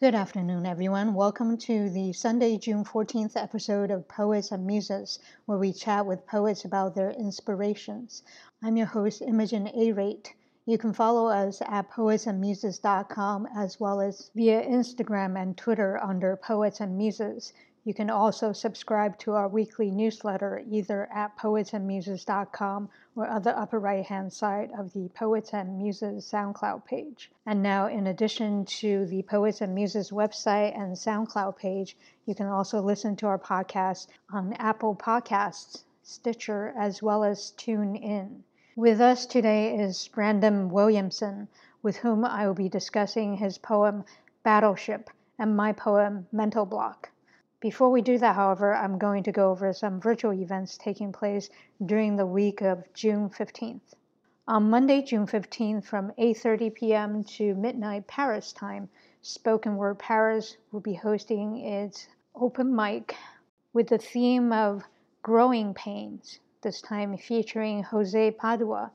Good afternoon, everyone. Welcome to the Sunday, June 14th episode of Poets and Muses, where we chat with poets about their inspirations. I'm your host, Imogen A. Rate. You can follow us at poetsandmuses.com as well as via Instagram and Twitter under Poets and Muses. You can also subscribe to our weekly newsletter either at poetsandmuses.com or other upper right hand side of the Poets and Muses SoundCloud page. And now, in addition to the Poets and Muses website and SoundCloud page, you can also listen to our podcast on Apple Podcasts, Stitcher, as well as TuneIn. With us today is Brandon Williamson, with whom I will be discussing his poem Battleship and my poem Mental Block. Before we do that, however, I'm going to go over some virtual events taking place during the week of June 15th. On Monday, June 15th from 8:30 p.m. to midnight Paris time, Spoken Word Paris will be hosting its open mic with the theme of growing pains, this time featuring Jose Padua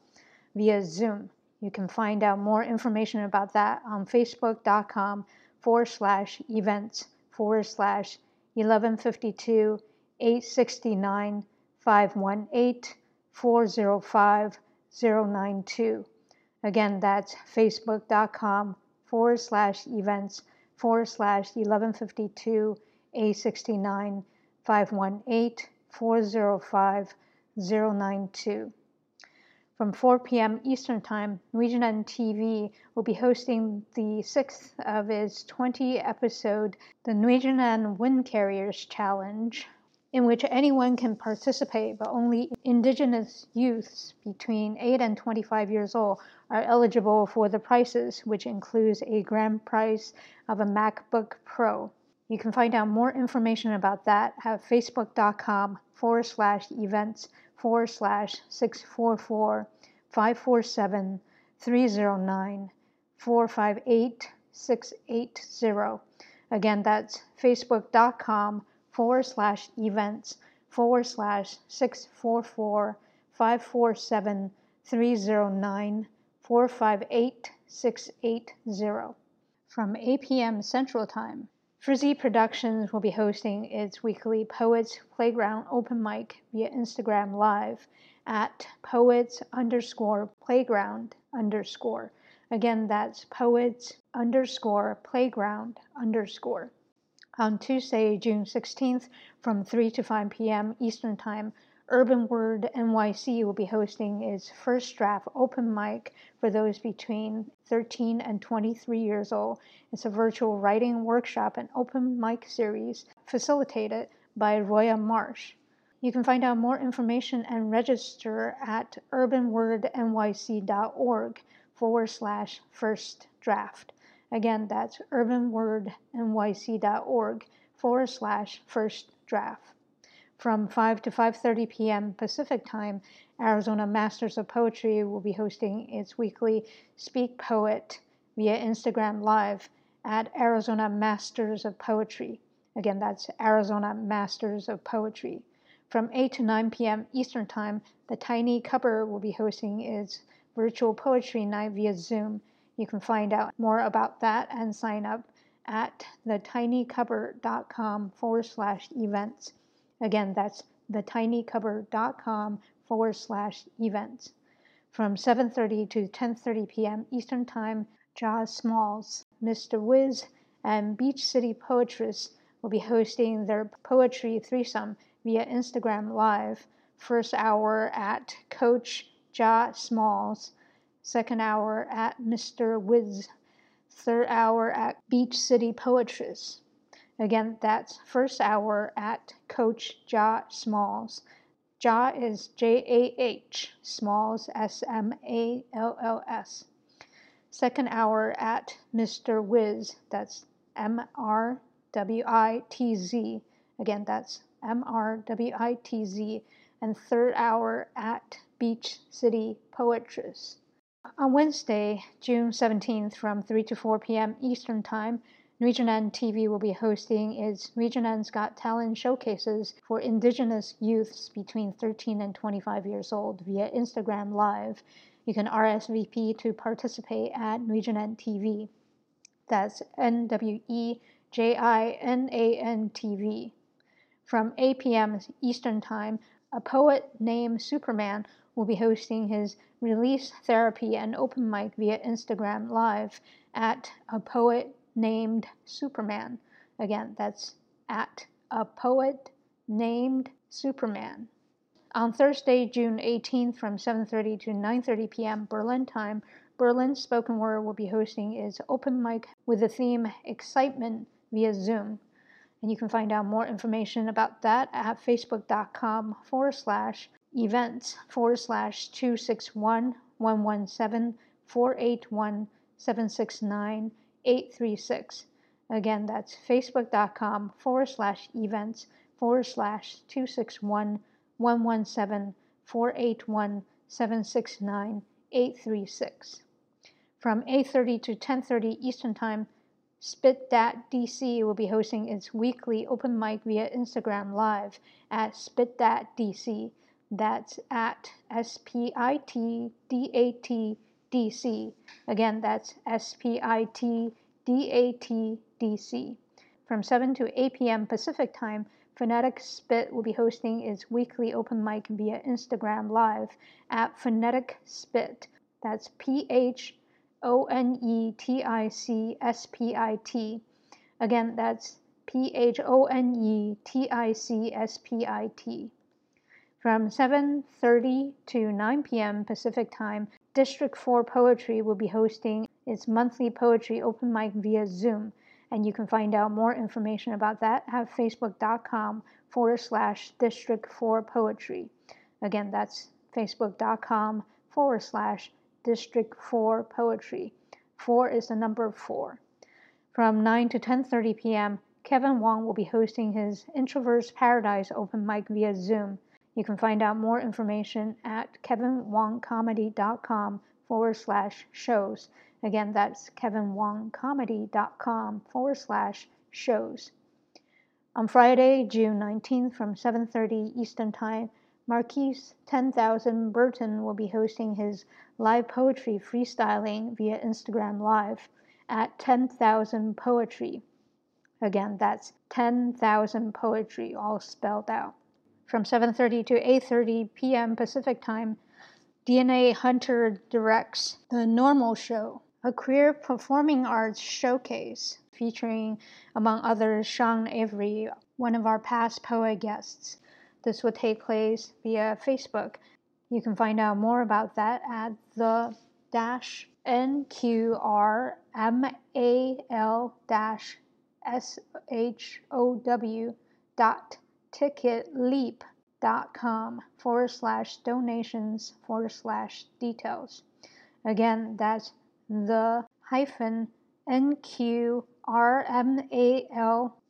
via Zoom. You can find out more information about that on facebook.com forward slash events forward slash 1152 869 518 405 092. Again, that's facebook.com forward slash events forward slash 1152 869 518 405 092. From 4 p.m. Eastern Time, Nwejinan TV will be hosting the sixth of its 20 episode The Nwejinan Wind Carriers Challenge, in which anyone can participate, but only Indigenous youths between 8 and 25 years old are eligible for the prizes, which includes a grand prize of a MacBook Pro. You can find out more information about that at facebook.com forward slash events forward slash 644 547 309 458 680. Again, that's facebook.com forward slash events forward slash 644 547 309 458 680. From 8 p.m. Central Time, Frizzy Productions will be hosting its weekly Poets Playground open mic via Instagram Live at poets underscore playground underscore. Again, that's poets underscore playground underscore. On Tuesday, June 16th from 3 to 5 p.m. Eastern Time, Urban Word NYC will be hosting its first draft open mic for those between 13 and 23 years old. It's a virtual writing workshop and open mic series facilitated by Roya Marsh. You can find out more information and register at urbanwordnyc.org forward slash first draft. Again, that's urbanwordnyc.org forward slash first draft from 5 to 5:30 p.m. Pacific Time, Arizona Masters of Poetry will be hosting its weekly Speak Poet via Instagram Live at Arizona Masters of Poetry. Again, that's Arizona Masters of Poetry. From 8 to 9 p.m. Eastern Time, the Tiny Cupboard will be hosting its virtual poetry night via Zoom. You can find out more about that and sign up at thetinycupboard.com forward slash events. Again, that's thetinycupboard.com forward slash events. From 7.30 to 10.30 p.m. Eastern Time, Josh Smalls, Mr. Witz, and Beach City Poetress will be hosting their poetry threesome via Instagram Live. First hour at Coach Jah Smalls, second hour at Mr. Witz, third hour at Beach City Poetress. Again, that's first hour at Coach Jah Smalls. Jah is J A H, Smalls S M A L L S. Second hour at Mr. Witz, that's M R W I T Z. Again, that's M R W I T Z. And third hour at Beach City Poetress. On Wednesday, June 17th from 3 to 4 p.m. Eastern Time, Nwejinan TV will be hosting its Nwejinan's Got Talent showcases for Indigenous youths between 13 and 25 years old via Instagram Live. You can RSVP to participate at Nwejinan TV. That's N W E J I N A N T V. From 8 p.m. Eastern Time, a poet named Superman will be hosting his release therapy and open mic via Instagram Live at a poet named Superman. Again, that's at a poet named Superman. On Thursday, June 18th from 7:30 to 9:30 p.m. Berlin time, Berlin Spoken Word will be hosting its open mic with the theme Excitement via Zoom. And you can find out more information about that at facebook.com forward slash events forward slash 261 117 481 769 836. Again, that's facebook.com forward slash events forward slash 261 117 481 769 836. From 8.30 to 10.30 Eastern Time, SpitDat DC will be hosting its weekly open mic via Instagram Live at SpitDat DC. That's at S P I T D A T D C. Again, that's S P I T D A T D C. From 7 to 8 p.m. Pacific Time, Phonetic Spit will be hosting its weekly open mic via Instagram Live at Phonetic Spit. That's P H O N E T I C S P I T. Again, that's P H O N E T I C S P I T. From 7:30 to 9 p.m. Pacific Time, District 4 Poetry will be hosting its monthly poetry open mic via Zoom, and you can find out more information about that at facebook.com forward slash District 4 Poetry. Again, that's facebook.com forward slash District 4 Poetry. 4 is the number 4. From 9 to 10:30 p.m., Kevin Wong will be hosting his Introverts Paradise open mic via Zoom. You can find out more information at kevinwongcomedy.com forward slash shows. Again, that's kevinwongcomedy.com forward slash shows. On Friday, June 19th from 7.30 Eastern Time, Marquise 10,000 Burton will be hosting his live poetry freestyling via Instagram Live at 10,000 Poetry. Again, that's 10,000 Poetry, all spelled out from 7:30 to 8:30 p.m. Pacific Time. DNA Hunter directs The Normal Show, a queer performing arts showcase featuring, among others, Sean Avery, one of our past poet guests. This will take place via Facebook. You can find out more about that at the dash nqrmal dash show dot ticketleap.com forward slash donations forward slash details. Again, that's the hyphen nqrmal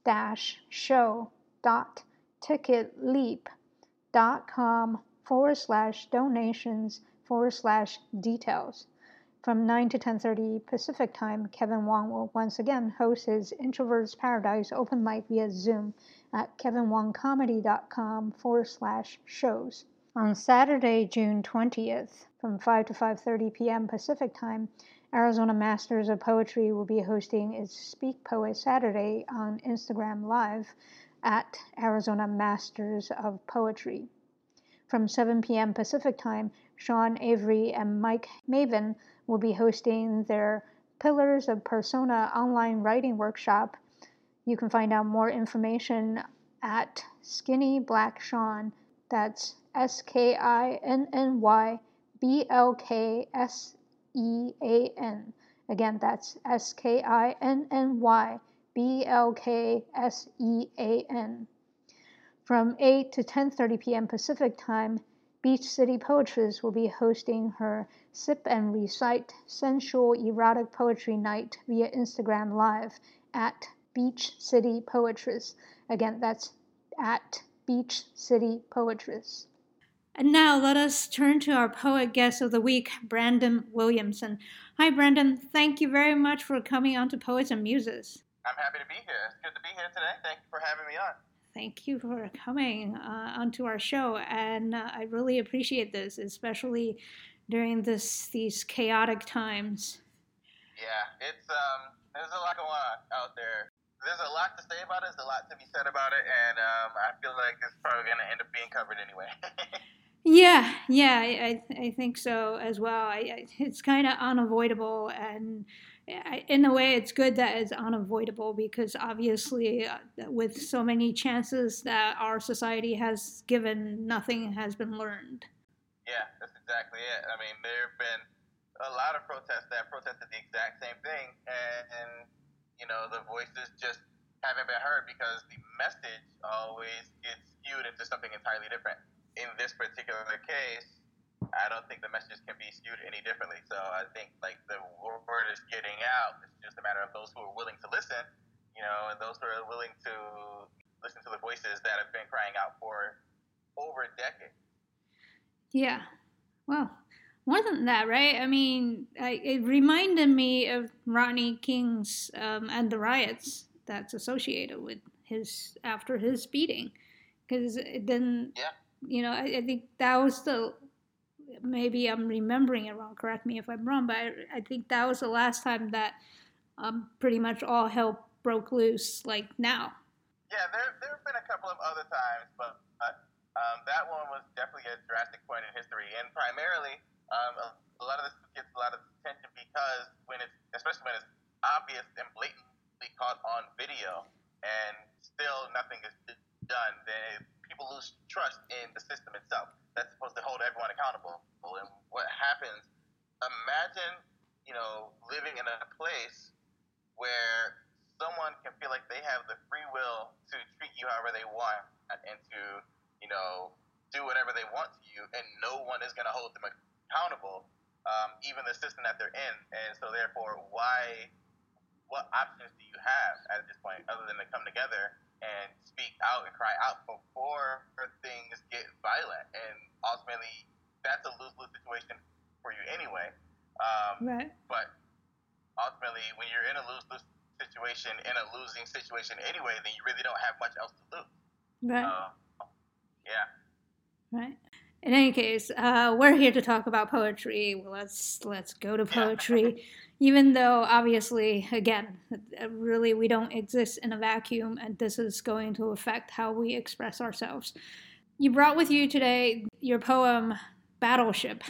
dash show dot ticketleap.com forward slash donations forward slash details. From 9 to 10.30 Pacific Time, Kevin Wong will once again host his Introverts Paradise open mic via Zoom at kevinwongcomedy.com forward slash shows. On Saturday, June 20th, from 5 to 5.30 p.m. Pacific Time, Arizona Masters of Poetry will be hosting its Speak Poet Saturday on Instagram Live at Arizona Masters of Poetry. From 7 p.m. Pacific Time, Sean Avery and Mike Maven will be hosting their Pillars of Persona online writing workshop. You can find out more information at Skinny Black Sean. That's S K I N N Y B L K S E A N. Again, that's S K I N N Y B L K S E A N. From 8 to 10:30 p.m. Pacific Time, Beach City Poetress will be hosting her Sip and Recite Sensual Erotic Poetry Night via Instagram Live at Beach City Poetress. Again, that's at Beach City Poetress. And now let us turn to our poet guest of the week, Brandon Williamson. Hi, Brandon. Thank you very much for coming on to Poets and Muses. I'm happy to be here. It's good to be here today. Thank you for having me on. Thank you for coming uh, onto our show, and uh, I really appreciate this, especially during this these chaotic times. Yeah, it's um, there's a lot going on out there. There's a lot to say about it. There's a lot to be said about it, and um, I feel like it's probably going to end up being covered anyway. yeah, yeah, I, I think so as well. I, it's kind of unavoidable, and in a way, it's good that it's unavoidable because obviously, uh, with so many chances that our society has given, nothing has been learned. Yeah, that's exactly it. I mean, there have been a lot of protests that protested the exact same thing, and, and you know, the voices just haven't been heard because the message always gets skewed into something entirely different. In this particular case, I don't think the messages can be skewed any differently. So I think like the word is getting out. It's just a matter of those who are willing to listen, you know, and those who are willing to listen to the voices that have been crying out for over a decade. Yeah. Well, more than that, right? I mean, I, it reminded me of Rodney King's um, and the riots that's associated with his after his beating, because then, yeah. you know, I, I, think that was the maybe I'm remembering it wrong. Correct me if I'm wrong, but I, I think that was the last time that um, pretty much all hell broke loose, like now. Yeah, there there have been a couple of other times, but um, that one was definitely a drastic point in history, and primarily um, a, a, lot of this gets a lot of attention because when it's, especially when it's obvious and blatantly caught on video, and still nothing is done, then people lose trust in the system itself. That's supposed to hold everyone accountable. And what happens? Imagine, you know, living in a place where someone can feel like they have the free will to treat you however they want and to you know, do whatever they want to you, and no one is going to hold them accountable, um, even the system that they're in. And so, therefore, why? What options do you have at this point other than to come together and speak out and cry out before things get violent? And ultimately, that's a lose lose situation for you anyway. Um, right. But ultimately, when you're in a lose lose situation, in a losing situation anyway, then you really don't have much else to lose. Right. Uh, yeah. Right. In any case, uh, we're here to talk about poetry. Let's let's go to poetry. Even though obviously, again, really we don't exist in a vacuum, and this is going to affect how we express ourselves. You brought with you today your poem "Battleship."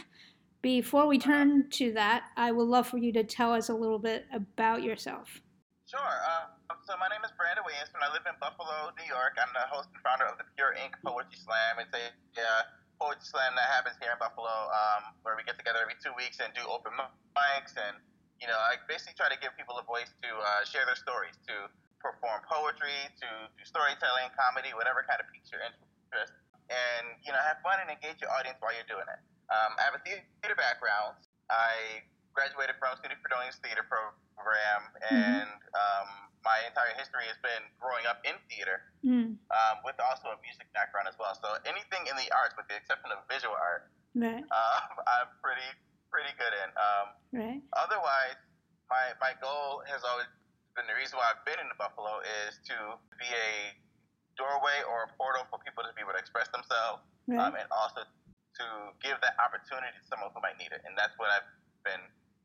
Before we turn to that, I would love for you to tell us a little bit about yourself. Sure. Uh, so my name is Brandon Williamson. I live in Buffalo, New York. I'm the host and founder of the Pure Ink Poetry Slam. It's a uh, poetry slam that happens here in Buffalo, um, where we get together every two weeks and do open mics, and you know, I basically try to give people a voice to uh, share their stories, to perform poetry, to do storytelling, comedy, whatever kind of piques your interest, and you know, have fun and engage your audience while you're doing it. Um, I have a theater background. I graduated from SUNY Fredonia's theater program, mm-hmm. and mm-hmm. um, my entire history has been growing up in theater, mm. um, with also a music background as well. So anything in the arts, with the exception of visual art, right. um, I'm pretty pretty good in. Um, right. Otherwise, my my goal has always been the reason why I've been in Buffalo is to be a doorway or a portal for people to be able to express themselves, right. um, and also to give that opportunity to someone who might need it. And that's what I've been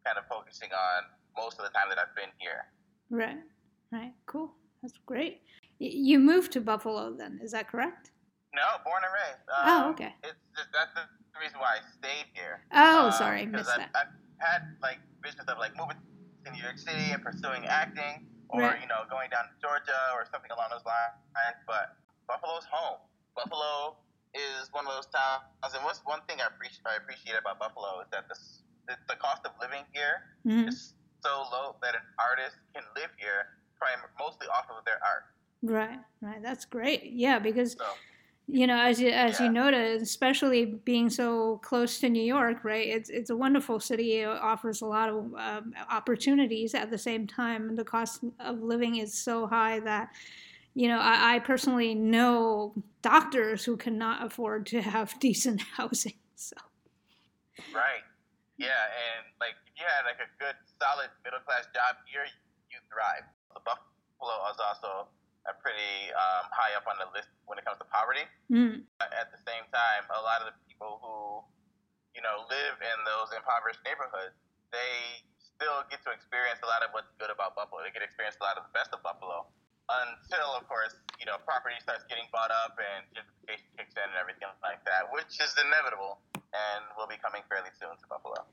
kind of focusing on most of the time that I've been here. Right. Right, cool. That's great. you moved to Buffalo then, is that correct? No, born and raised. Oh, um, oh, okay. It's just, that's the reason why I stayed here. Oh, um, sorry, missed I've, that. I've had like visions of like moving to New York City and pursuing acting, or right. you know, going down to Georgia or something along those lines. But Buffalo's home. Buffalo is one of those towns, and what's one thing I appreciate, I appreciate about Buffalo is that the the, the cost of living here mm-hmm. is so low that an artist can live here prim- mostly off of their art. Right, right. That's great. Yeah, because so, you know, as you, as yeah. you noted, especially being so close to New York, right? It's it's a wonderful city. It offers a lot of um, opportunities. At the same time, the cost of living is so high that you know, I, I, personally know doctors who cannot afford to have decent housing. So, right, yeah, and like if you had like a good, solid middle class job here, you thrive the is also a pretty um, high up on the list when it comes to poverty. Mm. At the same time, a lot of the people who, you know, live in those impoverished neighborhoods, they still get to experience a lot of what's good about Buffalo. They get to experience a lot of the best of Buffalo until, of course, you know, property starts getting bought up and gentrification kicks in and everything like that, which is inevitable and will be coming fairly soon to Buffalo.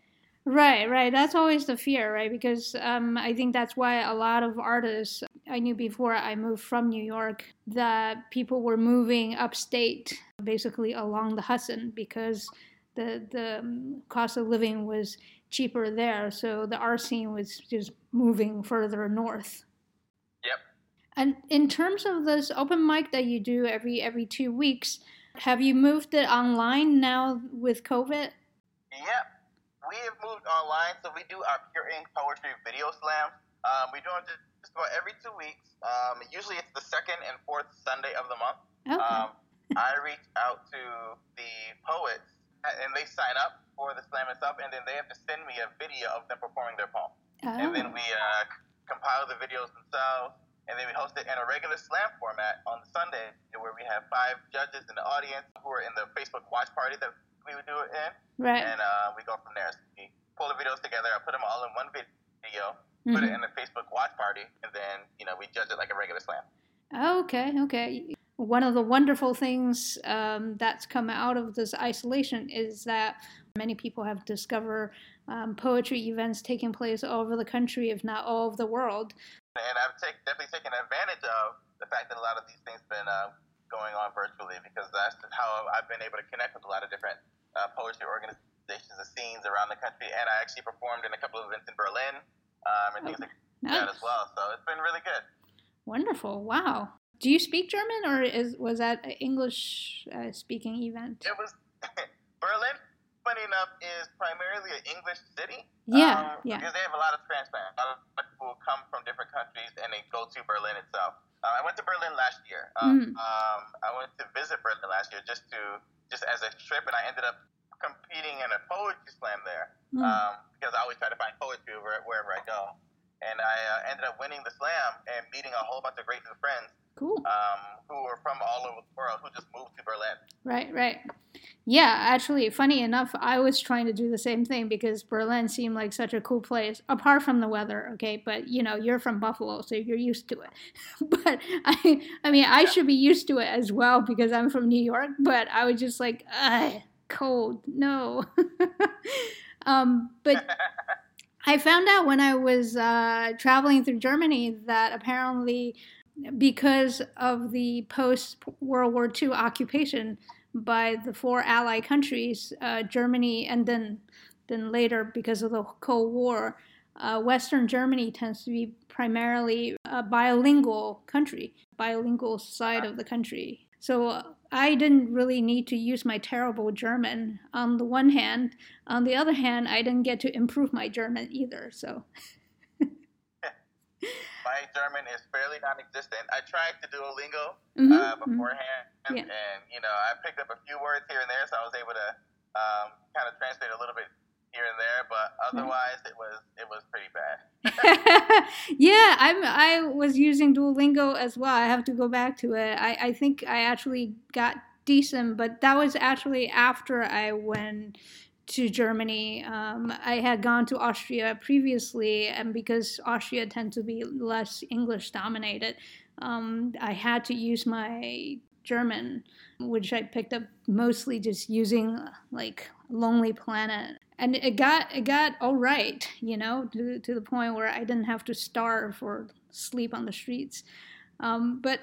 Right, right. That's always the fear, right? Because um, I think that's why a lot of artists I knew before I moved from New York that people were moving upstate, basically along the Hudson, because the the um, cost of living was cheaper there. So the art scene was just moving further north. Yep. And in terms of this open mic that you do every every two weeks, have you moved it online now with COVID? Yep. We have moved online, so we do our Pure Ink Poetry Video Slam. Um, we do it just about every two weeks. Um, usually it's the second and fourth Sunday of the month. Okay. Um, I reach out to the poets, and they sign up for the slam itself, and then they have to send me a video of them performing their poem. oh. And then we uh, compile the videos themselves, and then we host it in a regular slam format on Sunday, where we have five judges in the audience who are in the Facebook watch party that we would do it in, right. and uh, we go from there. So we pull the videos together, I put them all in one video, put it Mhm. in a Facebook watch party, and then you know we judge it like a regular slam. Okay, okay. One of the wonderful things um, that's come out of this isolation is that many people have discovered um, poetry events taking place all over the country, if not all over the world. And I've take, definitely taken advantage of the fact that a lot of these things have been uh, going on virtually because that's how I've been able to connect with a lot of different uh, poetry organizations and scenes around the country. And I actually performed in a couple of events in Berlin um, and things like that Nice. as well. So it's been really good. Wonderful. Wow. Do you speak German or is was that an English uh, speaking event? It was Berlin. Funny enough, is primarily an English city. Yeah, um, yeah. Because they have a lot of transplants. A lot of people come from different countries and they go to Berlin itself. Uh, I went to Berlin last year. Mm. Um, um, I went to visit Berlin last year just to just as a trip, and I ended up competing in a poetry slam there Mm. um, because I always try to find poetry wherever, I go. And I uh, ended up winning the slam and meeting a whole bunch of great new friends Cool. um, who were from all over the world who just moved to Berlin. Right, right. Yeah, actually, funny enough, I was trying to do the same thing because Berlin seemed like such a cool place, apart from the weather, okay? But you know, you're from Buffalo, so you're used to it. But I, I mean, I should be used to it as well because I'm from New York. But I was just like, ugh, cold, no. um, but I found out when I was uh, traveling through Germany that apparently, because of the post World War II occupation by the four Allied countries, uh, Germany, and then then later because of the Cold War, uh, Western Germany tends to be primarily a bilingual country, bilingual side of the country. So uh, I didn't really need to use my terrible German on the one hand. On the other hand, I didn't get to improve my German either. So My German is fairly non-existent. I tried to Duolingo Mhm, uh, mhm. beforehand, Yeah. and you know I picked up a few words here and there, so I was able to um, kind of translate a little bit here and there. But otherwise, it was it was pretty bad. yeah, I'm. I was using Duolingo as well. I have to go back to it. I, I think I actually got decent, but that was actually after I went to Germany. Um, I had gone to Austria previously, and because Austria tends to be less English dominated, um, I had to use my German, which I picked up mostly just using like Lonely Planet. And it got it got all right, you know, to, to the point where I didn't have to starve or sleep on the streets. Um, but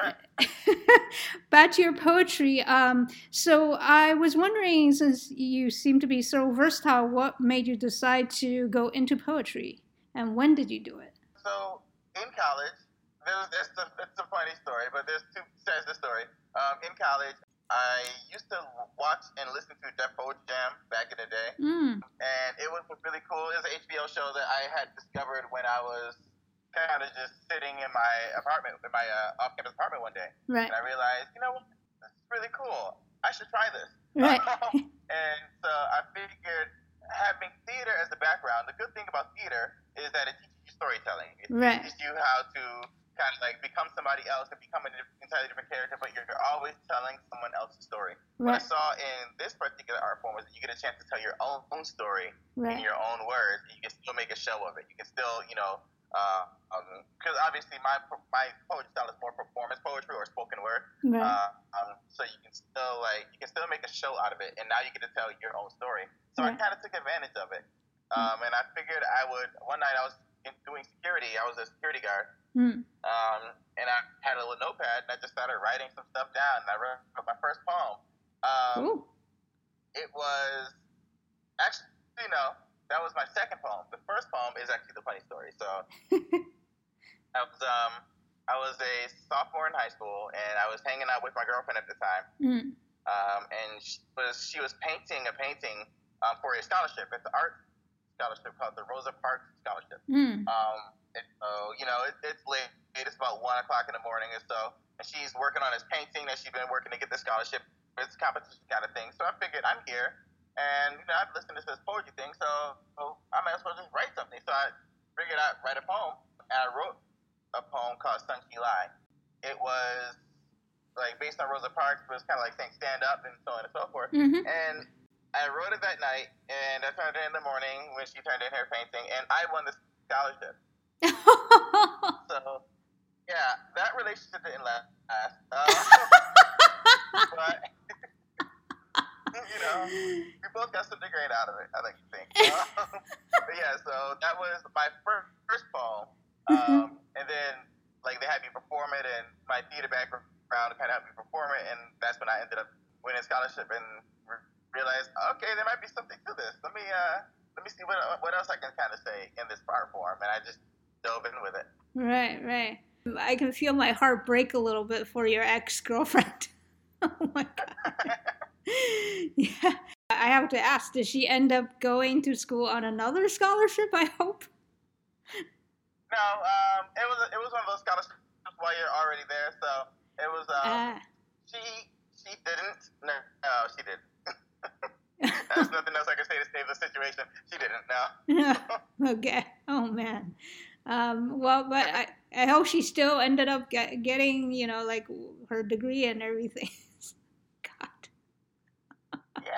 back to your poetry. Um, so I was wondering, since you seem to be so versatile, what made you decide to go into poetry, and when did you do it? So in college, there's it's a, it's a funny story, but there's two sides to the story. Um, in college, I used to watch and listen to Def Poetry Jam back in the day, Mm, and it was really cool. It was an HBO show that I had discovered when I was kind of just sitting in my apartment, in my uh, off-campus apartment one day, right, and I realized, you know what, this is really cool. I should try this. right, and so I figured having theater as the background, the good thing about theater is that it teaches you storytelling. It Right. teaches you how to kind of like become somebody else and become an entirely different character, but you're always telling someone else's story. Right. What I saw in this particular art form was that you get a chance to tell your own, story right. in your own words. And you can still make a show of it. You can still, you know, because uh, um, obviously my my poetry style is more performance poetry or spoken word. Right. Uh, um, so you can still like you can still make a show out of it, and now you get to tell your own story. So right. I kind of took advantage of it, um, and I figured I would. One night I was doing security. I was a security guard, Mm. Um, and I had a little notepad and I just started writing some stuff down. And I wrote my first poem. Um, it was actually, you know, that was my second poem. The first poem is actually the funny story. So I was um, I was a sophomore in high school and I was hanging out with my girlfriend at the time. Mm. Um, and she was she was painting a painting um, for a scholarship. It's an art scholarship called the Rosa Parks Scholarship. Mm. Um, and so, you know, it, it's late. It's about one o'clock in the morning or so, and she's working on that she's been working to get the scholarship. It's a competition kind of thing. So I figured I'm here, and you know, I've listened to this poetry thing, so, so I might as well just write something. So I figured I'd write a poem, and I wrote a poem called Sun Ki Lai. It was like based on Rosa Parks, but it's kind of like saying stand up and so on and so forth. Mm-hmm. And I wrote it that night, and I turned it in the morning when she turned in her painting, and I won the scholarship. so, yeah, that relationship didn't last. Uh, but, you know, we both got something great out of it, I like think. Um, but yeah, so that was my first, first poem. Um, and then, like, they had me perform it, and my theater background kind of helped me perform it, and that's when I ended up winning scholarship and realized, okay, there might be something to this. Let me, uh, let me see what, what else I can kind of say in this art form. And I just dove in with it. Right, right. I can feel my heart break a little bit for your ex girlfriend. oh my god. yeah. I have to ask, did she end up going to school on another scholarship, I hope? No, um, it was it was one of those scholarships while you're already there, so it was um, uh, she she didn't no, no she didn't. There's nothing else I can say to save the situation. She didn't. No. okay. Oh man. Um, well, but I, I hope she still ended up get, getting, you know, like her degree and everything. God. Yeah,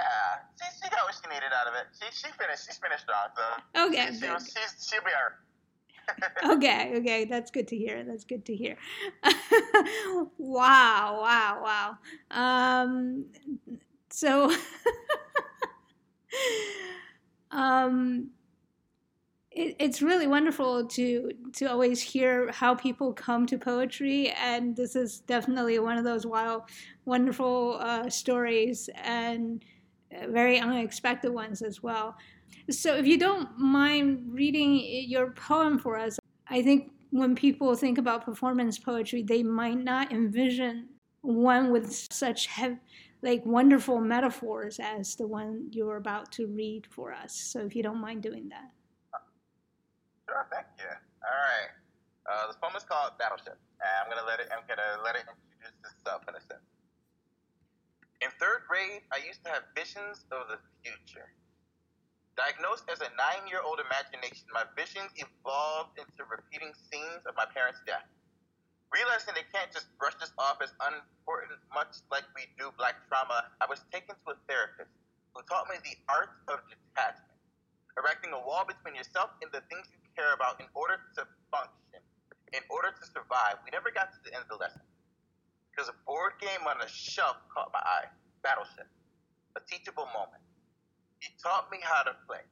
she, she got what she needed out of it. She she finished. She's finished strong. So okay, she, she was, she's, she'll be her. okay, okay, that's good to hear. That's good to hear. wow, wow, wow. Um, so, um, it, it's really wonderful to to always hear how people come to poetry, and this is definitely one of those wild, wonderful uh, stories and uh, very unexpected ones as well. So, if you don't mind reading your poem for us, I think when people think about performance poetry, they might not envision one with such heavy, like wonderful metaphors as the one you're about to read for us. So, if you don't mind doing that. Sure, thank you. All right. Uh, this poem is called Battleship. And I'm gonna let it. I'm gonna let it introduce itself in a sense. In third grade, I used to have visions of the future. Diagnosed as a nine-year-old imagination, my visions evolved into repeating scenes of my parents' death. Realizing they can't just brush this off as unimportant, much like we do black trauma, I was taken to a therapist who taught me the art of detachment, erecting a wall between yourself and the things you care about in order to function, in order to survive. We never got to the end of the lesson because a board game on a shelf caught my eye Battleship, a teachable moment. He taught me how to play.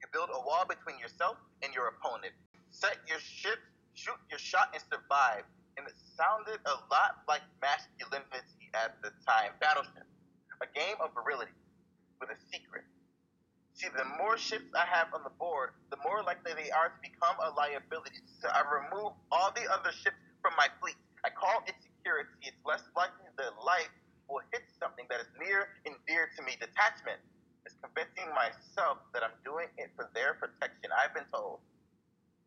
You build a wall between yourself and your opponent. Set your ship, shoot your shot, and survive. And it sounded a lot like masculinity at the time. Battleship, a game of virility with a secret. See, the more ships I have on the board, the more likely they are to become a liability. So I remove all the other ships from my fleet. I call it security. It's less likely that life will hit something that is near and dear to me. Detachment is convincing myself that I'm doing it for their protection. I've been told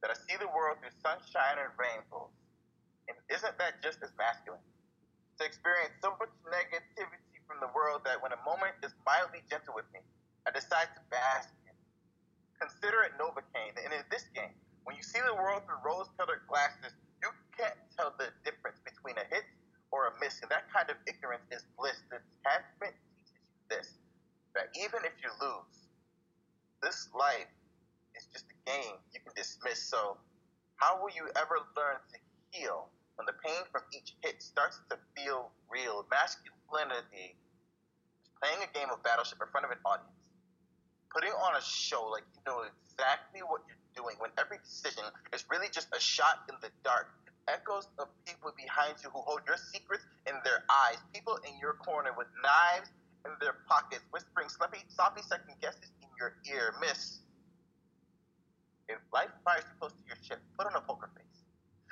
that I see the world through sunshine and rainbows. And isn't that just as masculine? To experience so much negativity from the world that when a moment is mildly gentle with me, Consider it Novocaine. And in this game, when you see the world through rose colored glasses, you can't tell the difference between a hit or a miss. And that kind of ignorance is bliss. The attachment teaches you this that even if you lose, this life is just a game you can dismiss. So, how will you ever learn to heal when the pain from each hit starts to feel real? Masculinity is playing a game of Battleship in front of an audience, putting on a show like you know exactly what you're doing when every decision is really just a shot in the dark. Echoes of people behind you who hold your secrets in their eyes, people in your corner with knives in their pockets, whispering sloppy, sloppy second guesses in your ear. Miss, if life fires you close to your ship, put on a poker face.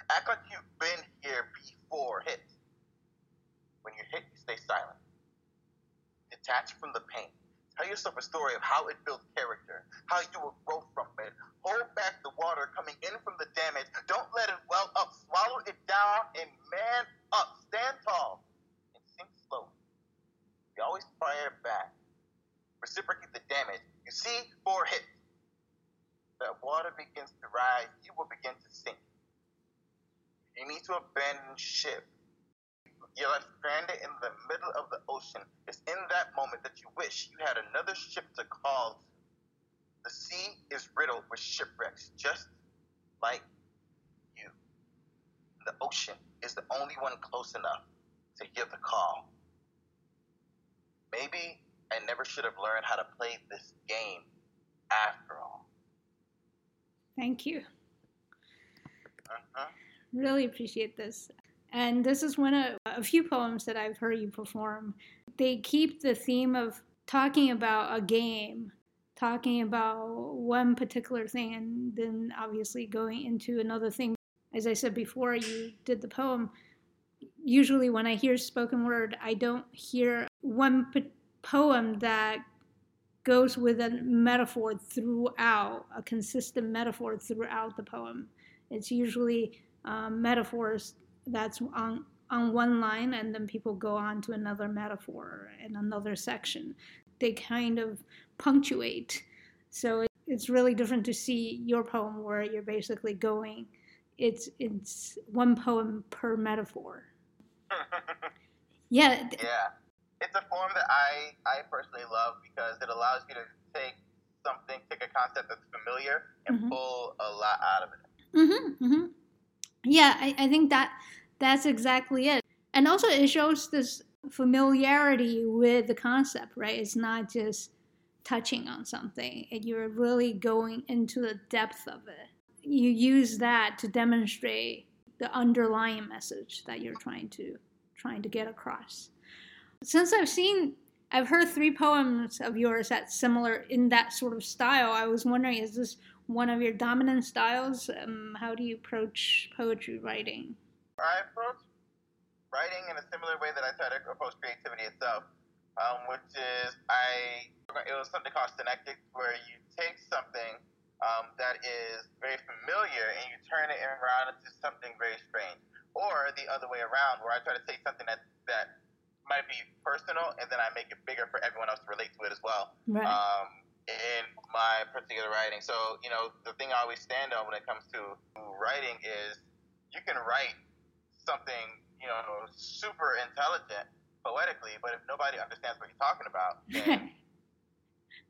Act like you've been here before. Hit. When you hit, you stay silent. Detach from the pain. Tell yourself a story of how it built character, how you will grow from it. Hold back the water coming in from the damage. Don't let it well up. Swallow it down and man up. Stand tall and sink slowly. You always fire back. Reciprocate the damage. You see four hits. That water begins to rise. You will begin to sink. You need to abandon ship. You're left stranded in the middle of the ocean. It's in that moment that you wish you had another ship to call. The sea is riddled with shipwrecks, just like you. The ocean is the only one close enough to hear the call. Maybe I never should have learned how to play this game after all. Thank you. Uh-huh. Really appreciate this. And this is one of a few poems that I've heard you perform. They keep the theme of talking about a game, talking about one particular thing, and then obviously going into another thing. As I said before, you did the poem. Usually, when I hear spoken word, I don't hear one po- poem that goes with a metaphor throughout, a consistent metaphor throughout the poem. It's usually um, metaphors that's on on one line and then people go on to another metaphor in another section they kind of punctuate so it, it's really different to see your poem where you're basically going it's it's one poem per metaphor yeah yeah. It's a form that I, I personally love because it allows you to take something, take a concept that's familiar and Mhm. pull a lot out of it. Mm-hmm, mm-hmm. Yeah, I, I think that that's exactly it. And also, it shows this familiarity with the concept, right? It's not just touching on something, and you're really going into the depth of it. You use that to demonstrate the underlying message that you're trying to trying to get across. Since I've seen I've heard three poems of yours that similar in that sort of style. I was wondering, is this one of your dominant styles? Um, how do you approach poetry writing? I approach writing in a similar way that I try to approach creativity itself, um, which is I it was something called synectic, where you take something um, that is very familiar and you turn it around into something very strange, or the other way around, where I try to take something that that might be personal and then I make it bigger for everyone else to relate to it as well. Right. um, in my particular writing. So, you know, the thing I always stand on when it comes to writing is you can write something, you know, super intelligent poetically, but if nobody understands what you're talking about, then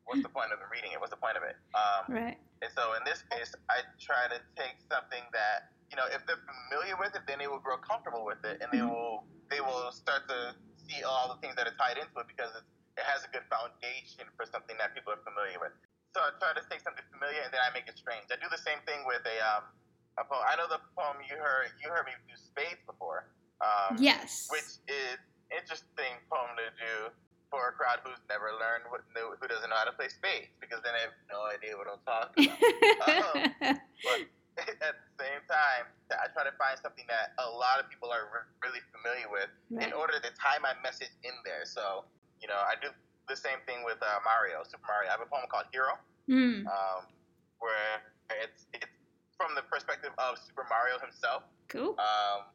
what's the point of reading it? What's the point of it? Um, right. and so in this case, I try to take something that you know, if they're familiar with it, then they will grow comfortable with it, and they Mhm. will they will start to see all the things that are tied into it because it's, it has a good foundation for something that people are familiar with. So I try to take something familiar and then I make it strange. I do the same thing with a um a poem. I know the poem you heard you heard me do spades before. Um, yes. which is interesting poem to do for a crowd who's never learned what, who doesn't know how to play spades because then they have no idea what I'm talking about. but at the same time, I try to find something that a lot of people are re- really familiar with in order to tie my message in there. So, you know, I do the same thing with uh, Mario, Super Mario. I have a poem called Hero, Mm. um, where it's it's from the perspective of Super Mario himself, Cool. um,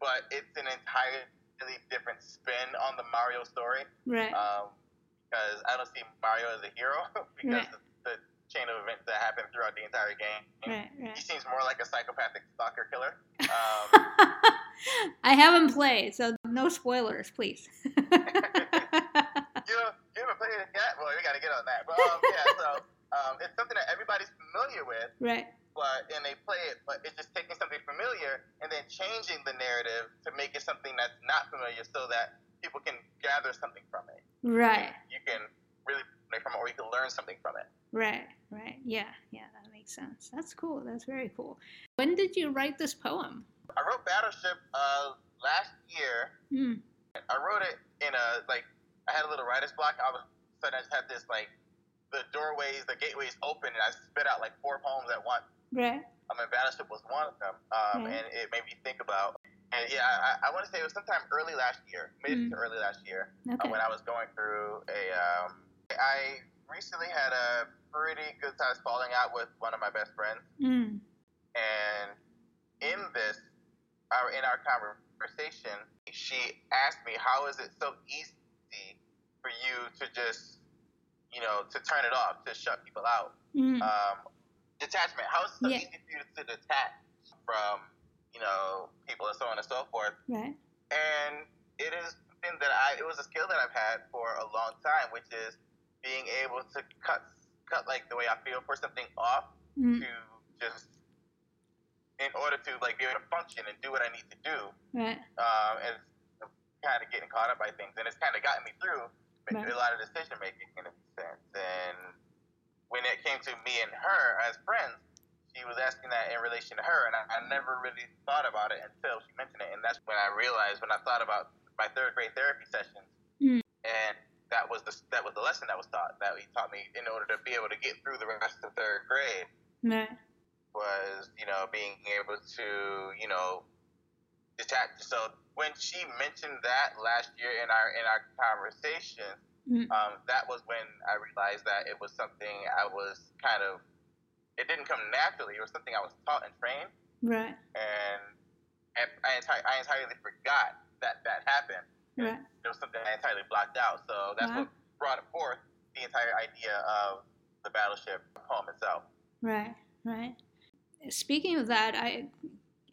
but it's an entirely different spin on the Mario story Right. um, because I don't see Mario as a hero because Right. of the chain of events that happen throughout the entire game. right. He seems more like a psychopathic stalker killer. Um, I haven't played, so no spoilers, please. you, you haven't played it yet? Well, we got to get on that. But um, yeah, so um, it's something that everybody's familiar with. Right. But and they play it, but it's just taking something familiar and then changing the narrative to make it something that's not familiar, so that people can gather something from it. Right. You can really learn from it, or you can learn something from it. Right. Right. Yeah. Yeah. That makes sense. That's cool. That's very cool. When did you write this poem? I wrote Battleship uh, last year. Hmm. I wrote it in a like I had a little writer's block. I was suddenly I just had this like the doorways, the gateways open, and I spit out like four poems at once. Right. I mean, Battleship was one of them, um, Right. and it made me think about. And yeah, I, I want to say it was sometime early last year, mid Mm. to early last year, uh, when I was going through a. Um, I recently had a pretty good size falling out with one of my best friends, Mm. and in this, our in our conversation, she asked me, "How is it so easy for you to just, you know, to turn it off, to shut people out?" Mm. um, detachment. How is it so Yeah. easy for you to detach from, you know, people and so on and so forth? right. And it is something that I, it was a skill that I've had for a long time, which is being able to cut, cut like the way I feel for something off Mm. to just, in order to like be able to function and do what I need to do. Right. Um, and kind of getting caught up by things, and it's kind of gotten me through Right. a lot of decision making in a sense. And when it came to me and her as friends, she was asking that in relation to her, and I, I never really thought about it until she mentioned it. And that's when I realized when I thought about my third grade therapy sessions, Mm. and that was the that was the lesson that was taught that he taught me in order to be able to get through the rest of third grade Right. was you know being able to you know detach. So when she mentioned that last year in our in our conversation, Mm. um, that was when I realized that it was something I was kind of. It didn't come naturally. It was something I was taught and trained, Right. and I, I, enti- I entirely forgot that that happened. Right. It was something I entirely blocked out. So that's Wow. what brought forth the entire idea of the battleship poem itself. Right, right. Speaking of that, I,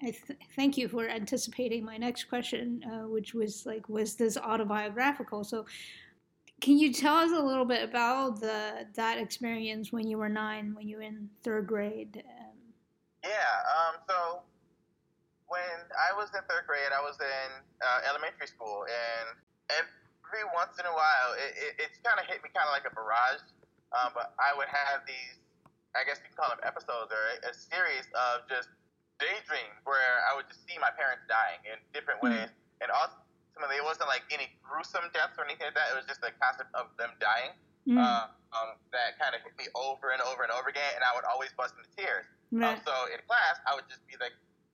I th- thank you for anticipating my next question, uh, which was like, was this autobiographical? So, can you tell us a little bit about the that experience when you were nine, when you were in third grade? Um, Yeah. Um. So when I was in third grade, I was in uh, elementary school, and every once in a while, it, it, it's kind of hit me kind of like a barrage. Um, but I would have these, I guess you can call them episodes or a, a series of just daydreams where I would just see my parents dying in different Mhm. ways, and ultimately it wasn't like any gruesome deaths or anything like that. It was just the concept of them dying mm, uh, um, that kind of hit me over and over and over again, and I would always bust into tears. Um, so in class, I would just be the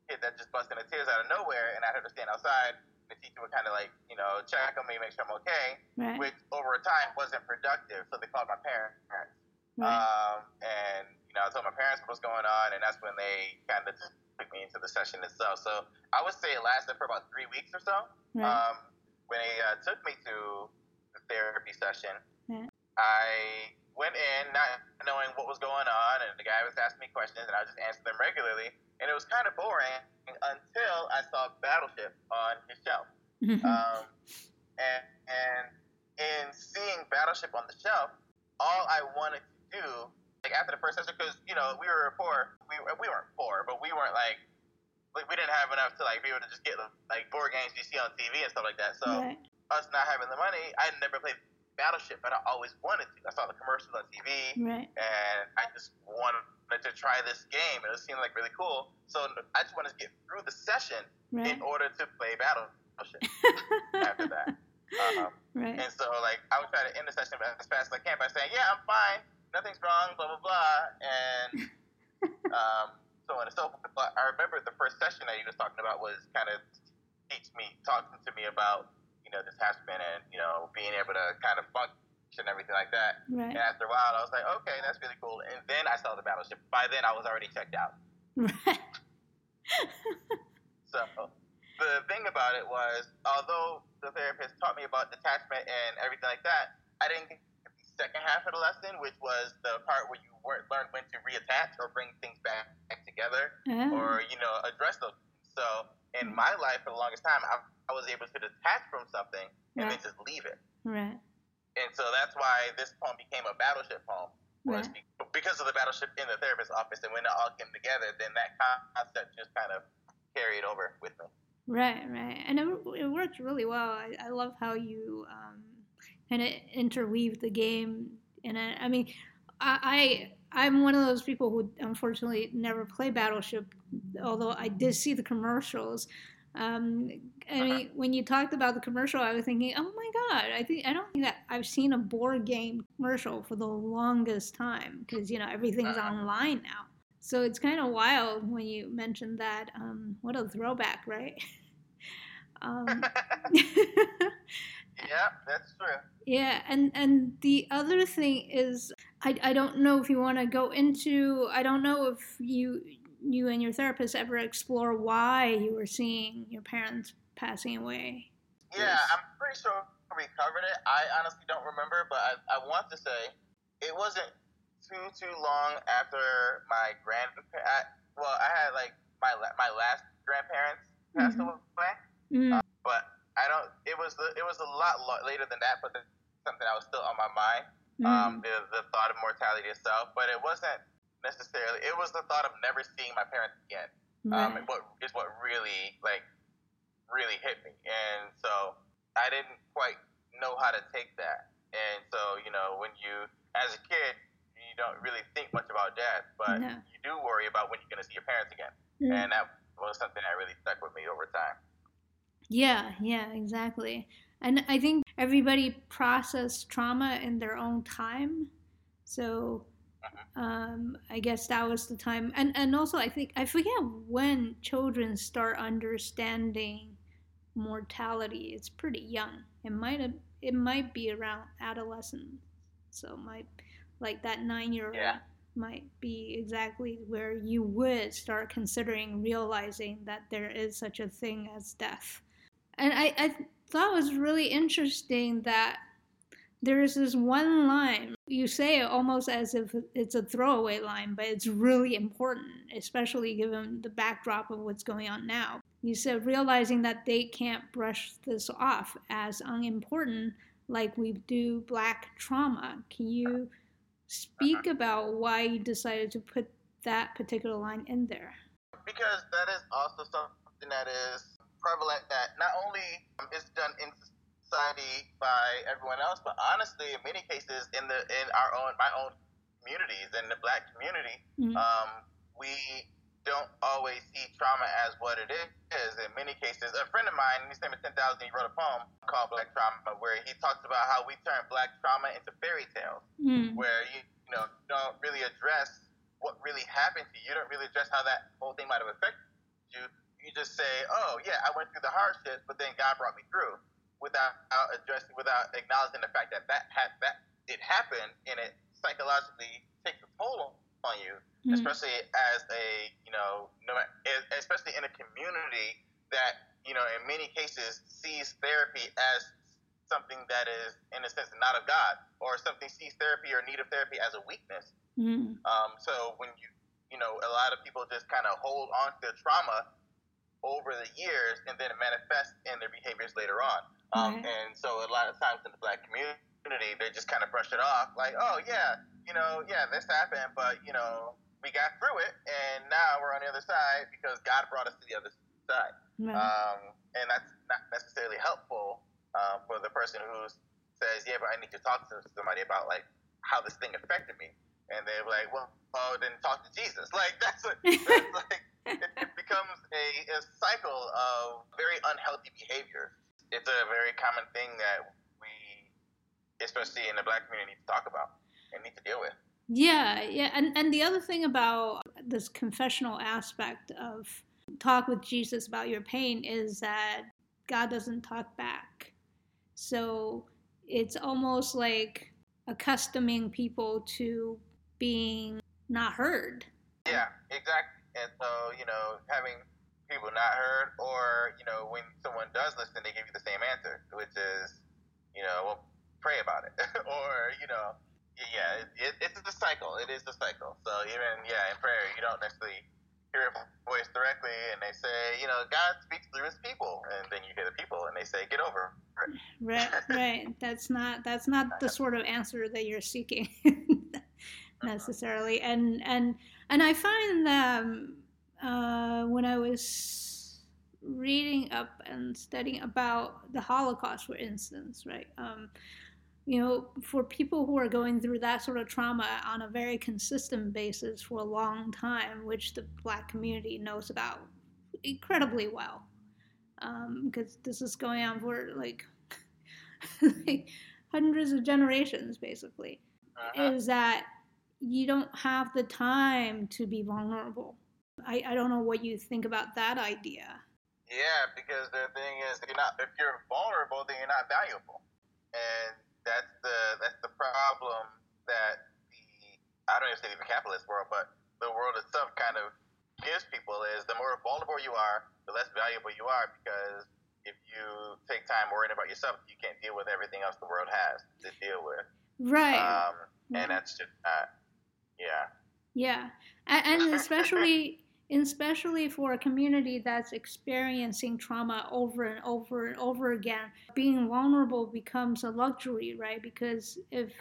kid that just bust into tears out of nowhere, and I'd have to stand outside. The teacher would kind of like, you know, check on me, make sure I'm okay, right, which over time wasn't productive. So they called my parents. right, Um, and, you know, I told my parents what was going on, and that's when they kind of just took me into the session itself. So I would say it lasted for about three weeks or so. right, Um, when they uh, took me to the therapy session, Yeah. I went in not knowing what was going on, and the guy was asking me questions, and I just answer them regularly. And it was kind of boring until I saw Battleship on his shelf. Um, and, and in seeing Battleship on the shelf, all I wanted to do, like after the first session, because you know we were poor, we we weren't poor, but we weren't like like we didn't have enough to like be able to just get like board games you see on TV and stuff like that. So right, us not having the money, I never played Battleship, but I always wanted to. I saw the commercials on TV, right, and I just wanted to try this game, and it seemed like really cool. So I just wanted to get through the session right, in order to play Battleship after that. Um, right, and so, like, I would try to end the session as fast as I can by saying, "Yeah, I'm fine. Nothing's wrong." Blah blah blah, and um, so on and so forth. But I remember the first session that he was talking about was kind of teach me, talking to me about you know detachment and you know being able to kind of function and everything like that. right, And after a while, I was like, "Okay, that's really cool." And then I saw the battleship. By then, I was already checked out. right, So the thing about it was, although the therapist taught me about detachment and everything like that, I didn't second half of the lesson, which was the part where you wor- learn when to reattach or bring things back, back together, Ah, or you know address those. So in my life for the longest time, I, I was able to detach from something and Right. then just leave it. Right. And so that's why this poem became a battleship poem. Was Right. because of the battleship in the therapist's office, and when it all came together, then that concept just kind of carried over with me. Right, right, and it, it worked really well. I, I love how you um, kind of interweave the game And it. I mean, I, I I'm one of those people who unfortunately never play Battleship, although I did see the commercials. Um, I mean, when you talked about the commercial, I was thinking, oh my god, I think I don't think that I've seen a board game commercial for the longest time because you know everything's online now. So it's kind of wild when you mentioned that. Um, what a throwback, right? um, Yeah, that's true. yeah, and and the other thing is, I I don't know if you want to go into. I don't know if you you and your therapist ever explore why you were seeing your parents passing away. Yeah, I'm pretty sure we covered it. I honestly don't remember, but I, I want to say it wasn't too too long after my grandparents. Well, I had like my my last grandparents passed Mhm. away, Mm, but I don't. It was the, it was a lot lo- later than that, but it's something that was still on my mind. mm, Um, the the thought of mortality itself, but it wasn't necessarily. It was the thought of never seeing my parents again. Um, right. and what is what really like really hit me, and so I didn't quite know how to take that. And so you know, when you as a kid, you don't really think much about death, but No. you do worry about when you're going to see your parents again, Mm. and that was something that really stuck with me over time. Yeah, yeah, exactly. And I think everybody process trauma in their own time. So um, I guess that was the time. And and also I think I forget when children start understanding mortality. It's pretty young. It might have it might be around adolescence. So might like that 9-year-old Yeah. might be exactly where you would start considering realizing that there is such a thing as death. And I, I thought it was really interesting that there is this one line. You say it almost as if it's a throwaway line, but it's really important, especially given the backdrop of what's going on now. You said realizing that they can't brush this off as unimportant like we do black trauma. Can you speak about why you decided to put that particular line in there? because that is also something that is prevalent that not only is done in society by everyone else, but honestly, in many cases, in the in our own my own communities, in the black community, Mhm. um, we don't always see trauma as what it is. In many cases, a friend of mine, his name is Ten Thousand, he wrote a poem called Black Trauma, where he talks about how we turn black trauma into fairy tales Mm, where you you know don't really address what really happened to you. You don't really address how that whole thing might have affected you. You just say, "Oh yeah, I went through the hardships, but then God brought me through," without addressing, without acknowledging the fact that that had that it happened and it psychologically takes a toll on you, mm, especially as a you know, no, especially in a community that you know in many cases sees therapy as something that is in a sense not of God, or something sees therapy or need of therapy as a weakness. mm, Um, so when you you know a lot of people just kind of hold on to their trauma over the years and then it manifests in their behaviors later on. Um. And so a lot of times in the black community, they just kind of brush it off like, oh yeah, you know, yeah, this happened, but you know, we got through it and now we're on the other side because God brought us to the other side. right. Um, and that's not necessarily helpful um, for the person who says, "Yeah, but I need to talk to somebody about like how this thing affected me." And they're like, "Well, oh, then talk to Jesus." Like that's, what, that's like it, it becomes a, a cycle of very unhealthy behavior. It's a very common thing that we, especially in the black community, need to talk about and need to deal with. Yeah, yeah, and and the other thing about this confessional aspect of talk with Jesus about your pain is that God doesn't talk back. So it's almost like accustoming people to being not heard. Yeah, exactly. And so, you know, having people not heard, or, you know, when someone does listen, they give you the same answer, which is, you know, well, pray about it. or, you know, yeah, it, it, it's a cycle. It is a cycle. So even, yeah, in prayer, you don't necessarily hear a voice directly and they say, you know, God speaks through his people. And then you hear the people and they say, get over it. Right, right. That's not that's not the sort of answer that you're seeking uh-huh. necessarily. And and and I find that um, uh, when I was reading up and studying about the Holocaust, for instance, right? Um, you know, for people who are going through that sort of trauma on a very consistent basis for a long time, which the black community knows about incredibly well, because um, this is going on for like, like hundreds of generations, basically, uh-huh. is that you don't have the time to be vulnerable. I, I don't know what you think about that idea. Yeah, because the thing is, you're not, if you're vulnerable, then you're not valuable. And that's the that's the problem that the I don't even say the capitalist world, but the world itself kind of gives people is the more vulnerable you are, the less valuable you are because if you take time worrying about yourself, you can't deal with everything else the world has to deal with. Right. Um, and that's just uh, yeah. Yeah, and, especially especially for a community that's experiencing trauma over and over and over again, being vulnerable becomes a luxury, right? Because if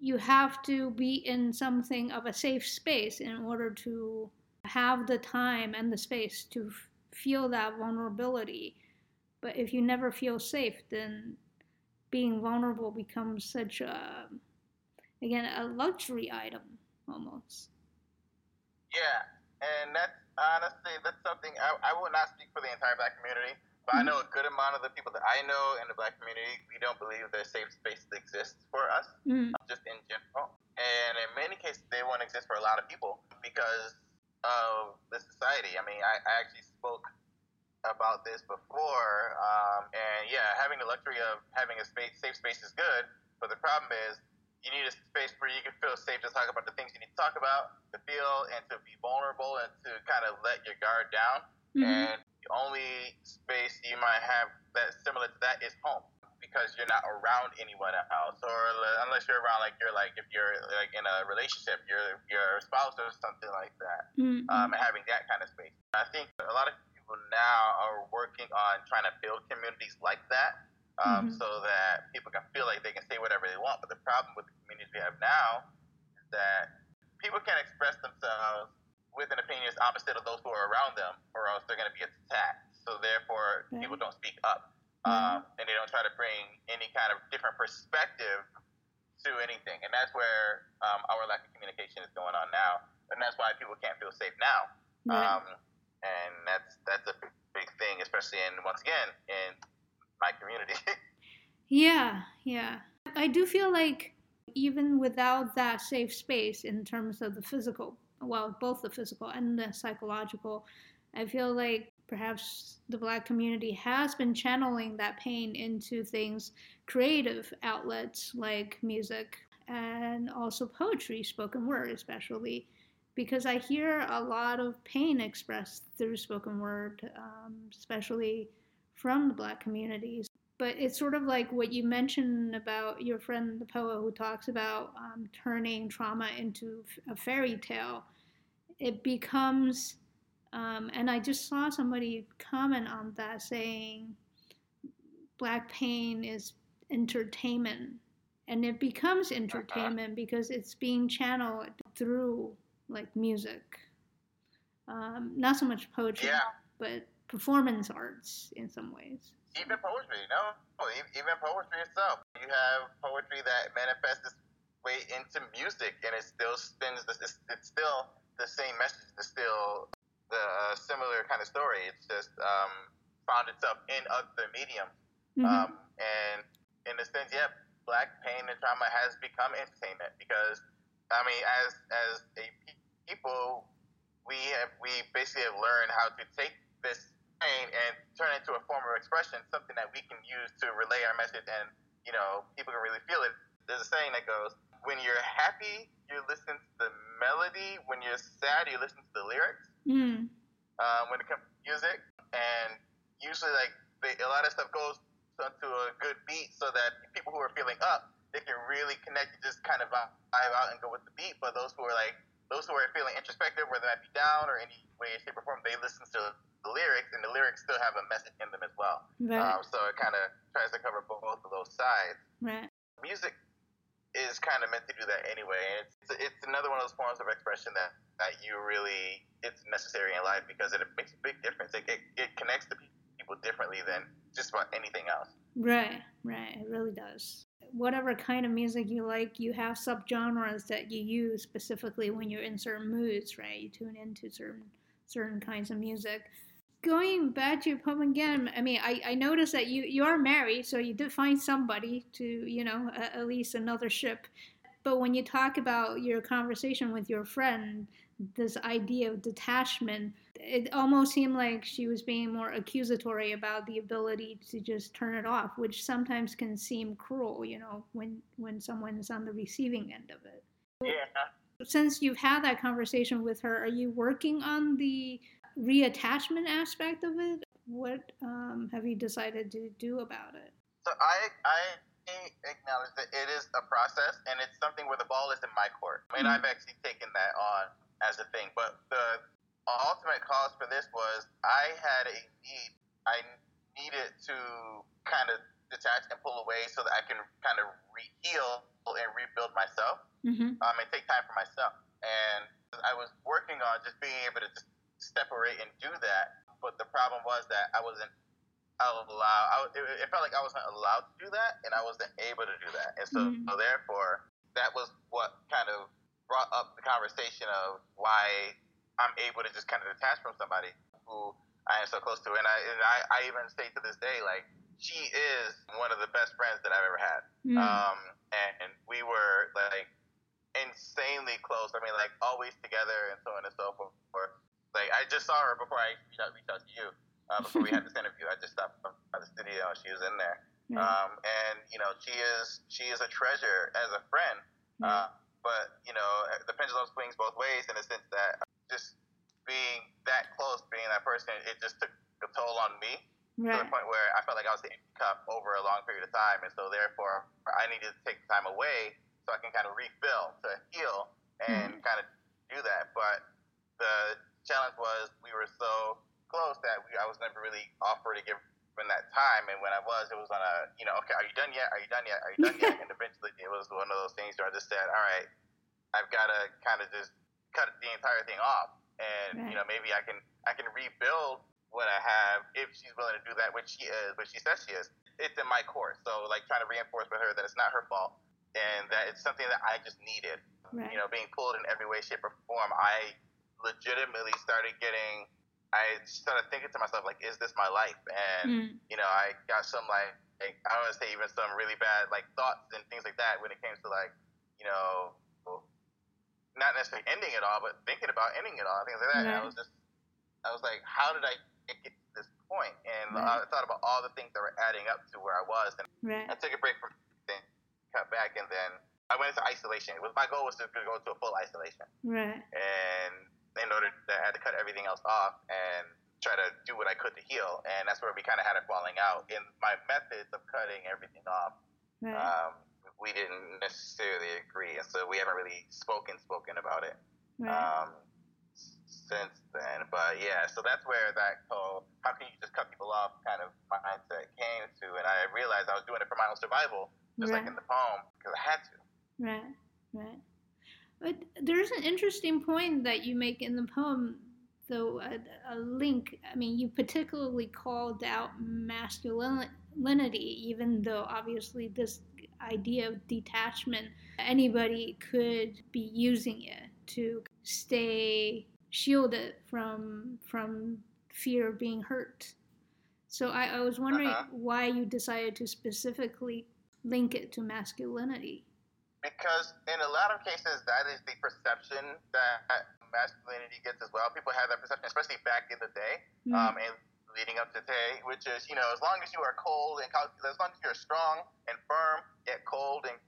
you have to be in something of a safe space in order to have the time and the space to feel that vulnerability. But if you never feel safe, then being vulnerable becomes such a, again, a luxury item almost. Yeah, and that's honestly that's something I, I will not speak for the entire black community, but mm-hmm. I know a good amount of the people that I know in the black community. We don't believe there's safe space exists for us, mm-hmm. just in general. And in many cases, they won't exist for a lot of people because of the society. I mean, I, I actually spoke about this before, um, and yeah, having the luxury of having a space, safe space is good, but the problem is you need a space where you can feel safe to talk about the things you need to talk about, to feel and to be vulnerable and to kind of let your guard down. Mm-hmm. And the only space you might have that similar to that is home because you're not around anyone else or unless you're around like you're like if you're like in a relationship your your spouse or something like that mm-hmm. um, having that kind of space i think a lot of people now are working on trying to build communities like that um, mm-hmm. so that people can feel like they can say whatever they want. But the problem with the communities we have now is that people can't express themselves with an opinion that's opposite of those who are around them, or else they're going to be attacked. So therefore, okay. people don't speak up, mm-hmm. um, and they don't try to bring any kind of different perspective to anything. And that's where um, our lack of communication is going on now, and that's why people can't feel safe now. Um, and that's that's a big thing, especially in once again in my community. yeah, yeah. I do feel like even without that safe space in terms of the physical, well, both the physical and the psychological, I feel like perhaps the black community has been channeling that pain into things, creative outlets like music and also poetry, spoken word, especially. Because I hear a lot of pain expressed through spoken word, um, especially from the black communities. But it's sort of like what you mentioned about your friend, the poet, who talks about um, turning trauma into a fairy tale. It becomes, um, and I just saw somebody comment on that saying, black pain is entertainment. And it becomes entertainment because it's being channeled through like music. Um, not so much poetry, yeah. but performance arts in some ways. Even poetry, no, even poetry itself. You have poetry that manifests its way into music, and it still spins. It's, it's still the same message. It's still the uh, similar kind of story. It's just um, found itself in other mediums, mm-hmm. um, and in a sense, yeah, black pain and trauma has become entertainment because, I mean, as as a people, we have we basically have learned how to take this and turn it into a form of expression, something that we can use to relay our message and, you know, people can really feel it. There's a saying that goes, when you're happy, you listen to the melody. When you're sad, you listen to the lyrics. Mm. Um, when it comes to music, and usually like they, a lot of stuff goes onto a good beat so that people who are feeling up, they can really connect and just kind of vibe out and go with the beat. But those who are like those who are feeling introspective, whether that be down or any way, shape, or form, they listen to the lyrics, and the lyrics still have a message in them as well. Right. Um, so it kind of tries to cover both of those sides. right. Music is kind of meant to do that anyway. And it's it's another one of those forms of expression that that you really it's necessary in life because it makes a big difference. It it, it connects to people differently than just about anything else. Right, right. It really does. Whatever kind of music you like, you have subgenres that you use specifically when you're in certain moods, right? You tune into certain certain kinds of music. Going back to your poem again, I mean, I, I noticed that you, you are married, so you did find somebody to, you know, at, at least another ship. But when you talk about your conversation with your friend, this idea of detachment, it almost seemed like she was being more accusatory about the ability to just turn it off, which sometimes can seem cruel, you know, when when someone is on the receiving end of it. Yeah. Since you've had that conversation with her, are you working on the reattachment aspect of it? What um, have you decided to do about it? So I I acknowledge that it is a process and it's something where the ball is in my court. I mean, Mhm. I've actually taken that on as a thing, but the ultimate cause for this was I had a need. I needed to kind of detach and pull away so that I can kind of re- heal and rebuild myself Mm-hmm. um, and take time for myself. And I was working on just being able to just separate and do that. But the problem was that I wasn't allowed. I, it, it felt like I wasn't allowed to do that, and I wasn't able to do that. And so, Mhm. so therefore, that was what kind of brought up the conversation of why I'm able to just kind of detach from somebody who I am so close to. And I, and I, I even say to this day, like, she is one of the best friends that I've ever had. Mm. Um, and, and we were like insanely close. I mean, like always together and so on and so forth. Like I just saw her before I reached out, reached out to you. Uh, before we had this interview, I just stopped by the studio and she was in there. Right. Um, and you know, she is she is a treasure as a friend. Uh, but you know, the pendulum swings both ways in the sense that just being that close, being that person, it just took a toll on me to right. the point where I felt like I was hitting cup over a long period of time, and so therefore I needed to take time away so I can kind of refill to heal and Mhm. kind of do that. But the challenge was we were so close that we, I was never really offered to give in that time, and when I was, it was on a you know, okay, are you done yet? Are you done yet? Are you done yet? and eventually it was one of those things where I just said, all right, I've got to kind of just cut the entire thing off, and Right. you know maybe I can I can rebuild what I have if she's willing to do that, which she is, which she says she is. It's in my course, so like trying to reinforce with her that it's not her fault and that it's something that I just needed. Right. You know, being pulled in every way, shape, or form, I legitimately started getting. I started thinking to myself like, is this my life? And Mm. you know, I got some like, like I want to say even some really bad like thoughts and things like that when it came to like, you know, not necessarily ending it all, but thinking about ending it all, things like that. And I was just, I was like, how did I get point? And Right. I thought about all the things that were adding up to where I was, and Right. I took a break from then cut back, and then I went into isolation. It was my goal was to go to a full isolation, Right. and in order to, I had to cut everything else off and try to do what I could to heal, and that's where we kind of had a falling out in my methods of cutting everything off Right. um, we didn't necessarily agree, and so we haven't really spoken spoken about it right. um, since then. But yeah, so that's where that whole "how can you just cut people off" kind of mindset came to, and I realized I was doing it for my own survival, just like in the poem, because I had to. Right, right. But there's an interesting point that you make in the poem, though, a, a link. I mean, you particularly called out masculinity, even though obviously this idea of detachment, anybody could be using it to stay shielded from from fear of being hurt. So I, I was wondering Uh-huh. why you decided to specifically link it to masculinity. Because in a lot of cases, that is the perception that masculinity gets as well. People have that perception, especially back in the day, Mm. um, and leading up to today, which is, you know, as long as you are cold and calculated, as long as you're strong and firm, yet cold and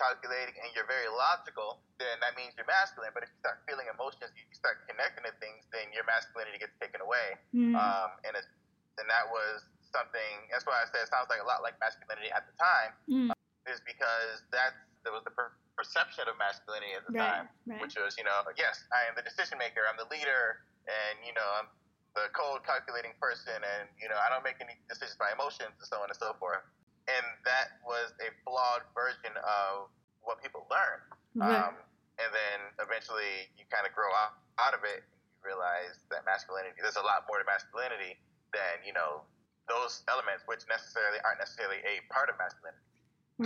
calculating, and you're very logical, then that means you're masculine. But if you start feeling emotions, you start connecting to things, then your masculinity gets taken away. Mm. Um, and it's, and that was something. That's why I said it sounds like a lot like masculinity at the time Mm. is because that's that was the per- perception of masculinity at the Right, time, right. which was, you know, yes, I am the decision maker, I'm the leader, and you know, I'm the cold calculating person, and you know, I don't make any decisions by emotions, and so on and so forth. And that was a flawed version of what people learn. Right. Um, and then eventually you kind of grow out, out of it. And you realize that masculinity, there's a lot more to masculinity than, you know, those elements, which necessarily aren't necessarily a part of masculinity.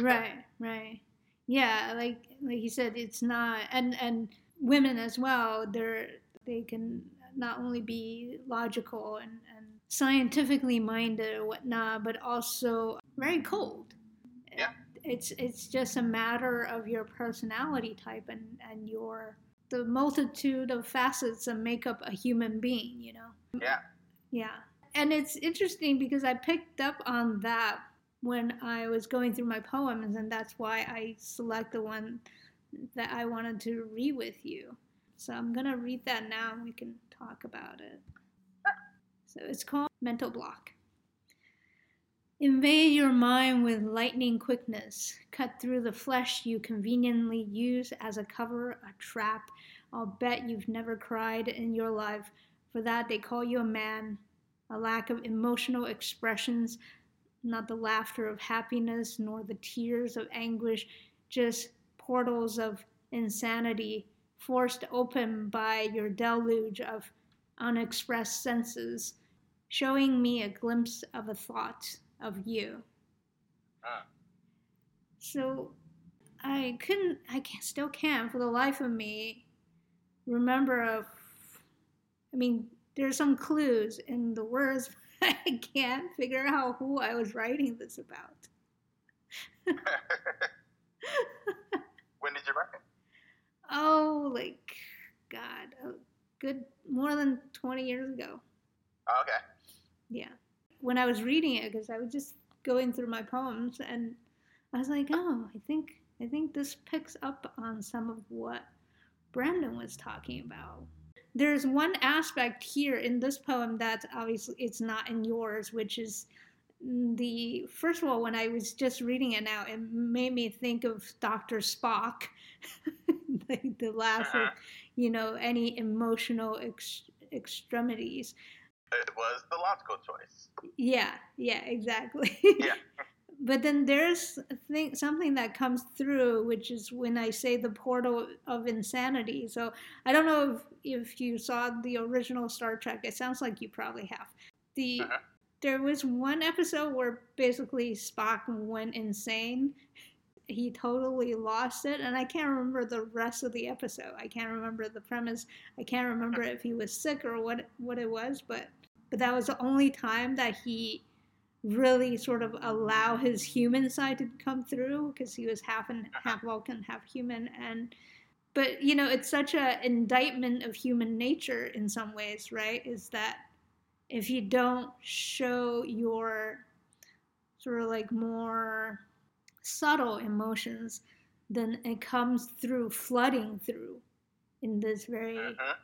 right right yeah like like you said it's not and and women as well they're they can not only be logical and, and scientifically minded or whatnot but also very cold Yeah. it's it's just a matter of your personality type and and your the multitude of facets that make up a human being you know Yeah. yeah. And it's interesting because I picked up on that when I was going through my poems, and that's why I select the one that I wanted to read with you. So I'm going to read that now and we can talk about it. So it's called Mental Block. Invade your mind with lightning quickness. Cut through the flesh you conveniently use as a cover, a trap. I'll bet you've never cried in your life. For that, they call you a man. A lack of emotional expressions, not the laughter of happiness nor the tears of anguish, just portals of insanity forced open by your deluge of unexpressed senses, showing me a glimpse of a thought of you. Ah. So I couldn't, I can't. still can't for the life of me remember of, I mean, there's some clues in the words, but I can't figure out who I was writing this about. when did you write it? Oh, like, God, a good, more than 20 years ago. Oh, okay. Yeah. When I was reading it, because I was just going through my poems, and I was like, oh, I think, I think this picks up on some of what Brandon was talking about. There's one aspect here in this poem that obviously it's not in yours, which is the first of all, when I was just reading it now, it made me think of Dr. Spock, like the last of, uh-huh. you know, any emotional ex- extremities. It was the logical choice. Yeah, yeah, exactly. Yeah. but then there's thing, something that comes through, which is when I say the portal of insanity. So I don't know if, if you saw the original Star Trek. It sounds like you probably have. The Uh-huh. there was one episode where basically Spock went insane. He totally lost it, and I can't remember the rest of the episode. I can't remember the premise. I can't remember if he was sick or what what it was, but but that was the only time that he really sort of allow his human side to come through because he was half and half Vulcan, half human, and but you know it's such a indictment of human nature in some ways, right? Is that if you don't show your sort of like more subtle emotions, then it comes through flooding through in this very Mhm.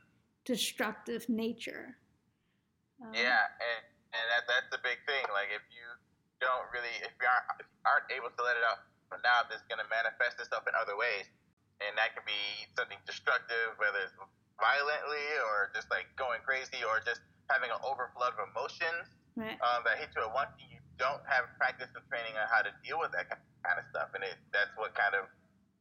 destructive nature. Um, Yeah, and and that that's the big thing. Like if you don't really, if you aren't, if you aren't able to let it out now, it's going to manifest itself in other ways, and that can be something destructive, whether it's violently or just like going crazy or just having an overflood of emotions Right. um, that hit you at once. You don't have practice and training on how to deal with that kind of stuff, and it that's what kind of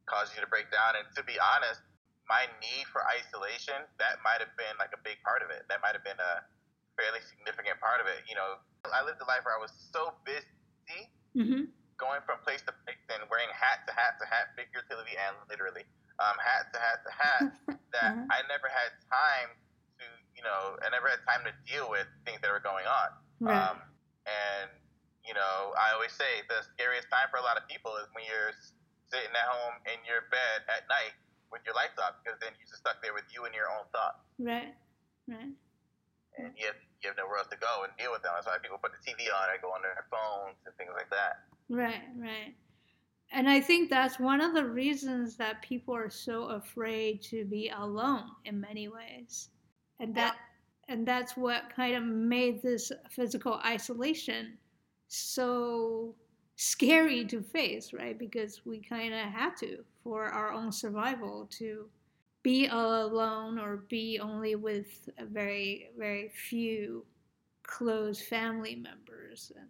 causes you to break down. And to be honest, my need for isolation that might have been like a big part of it. That might have been a fairly significant part of it. You know, I lived a life where I was so busy Mm-hmm. going from place to place and wearing hat to hat to hat, figuratively and literally, um, hat to hat to hat, that Uh-huh. I never had time to, you know, I never had time to deal with things that were going on. Right. Um, and, you know, I always say the scariest time for a lot of people is when you're sitting at home in your bed at night with your lights off because then you're just stuck there with you and your own thoughts. right. Right. And you have, you have nowhere else to go and deal with them. That's why people put the TV on or go on their phones and things like that. Right, right. And I think that's one of the reasons that people are so afraid to be alone in many ways. And that and that's what kind of made this physical isolation so scary to face, right? Because we kind of had to for our own survival to be alone or be only with a very, very few close family members. And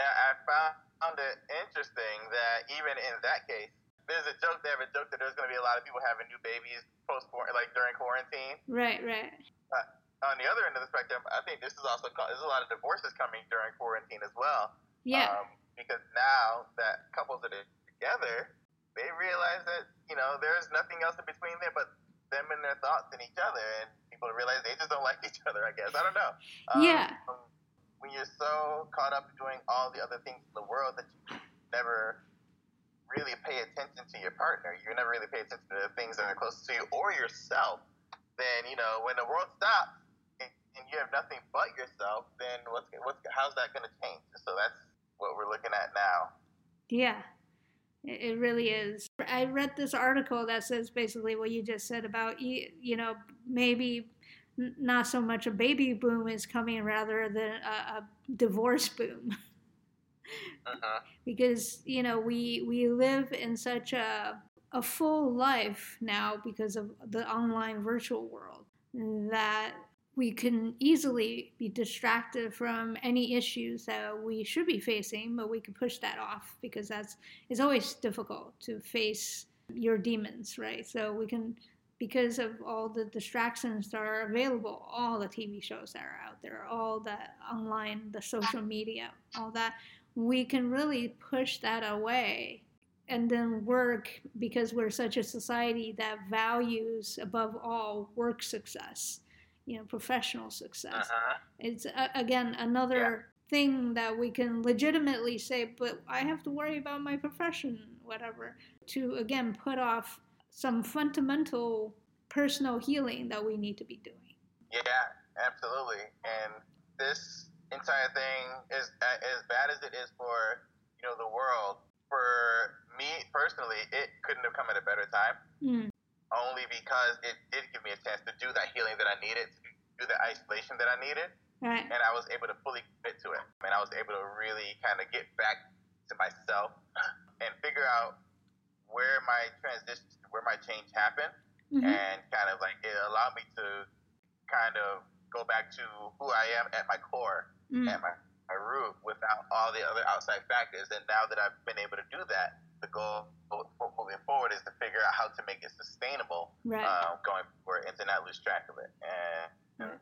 I found it interesting that even in that case, there's a joke. They have a joke that there's going to be a lot of people having new babies post like during quarantine. Right, right. But on the other end of the spectrum, I think this is also there's a lot of divorces coming during quarantine as well. Yeah. Um, because now that couples are together, they realize that you know there's nothing else in between them but them and their thoughts and each other, and people realize they just don't like each other. I guess I don't know. Um, yeah. When you're so caught up doing all the other things in the world that you never really pay attention to your partner, you never really pay attention to the things that are close to you or yourself, then you know when the world stops and, and you have nothing but yourself, then what's what's how's that going to change? So that's what we're looking at now. Yeah. It really is. I read this article that says basically what you just said about you, know, maybe not so much a baby boom is coming rather than a, a divorce boom. uh-huh. because you know we we live in such a a full life now because of the online virtual world that we can easily be distracted from any issues that we should be facing, but we can push that off because that's it's always difficult to face your demons, right? So we can because of all the distractions that are available, all the TV shows that are out there, all the online, the social media, all that, we can really push that away and then work because we're such a society that values above all work success you know professional success uh-huh. it's uh, again another yeah. thing that we can legitimately say but i have to worry about my profession whatever to again put off some fundamental personal healing that we need to be doing yeah absolutely and this entire thing is as bad as it is for you know the world. For me personally, it couldn't have come at a better time. Mm. Only because it did give me a chance to do that healing that I needed, to do the isolation that I needed, right. and I was able to fully commit to it. And I was able to really kind of get back to myself and figure out where my transition, where my change happened, mm-hmm. and kind of like it allowed me to kind of go back to who I am at my core mm. at my, my root without all the other outside factors. And now that I've been able to do that, the goal for moving forward is to figure out how to make it sustainable right. uh, going forward and to not lose track of it. And right.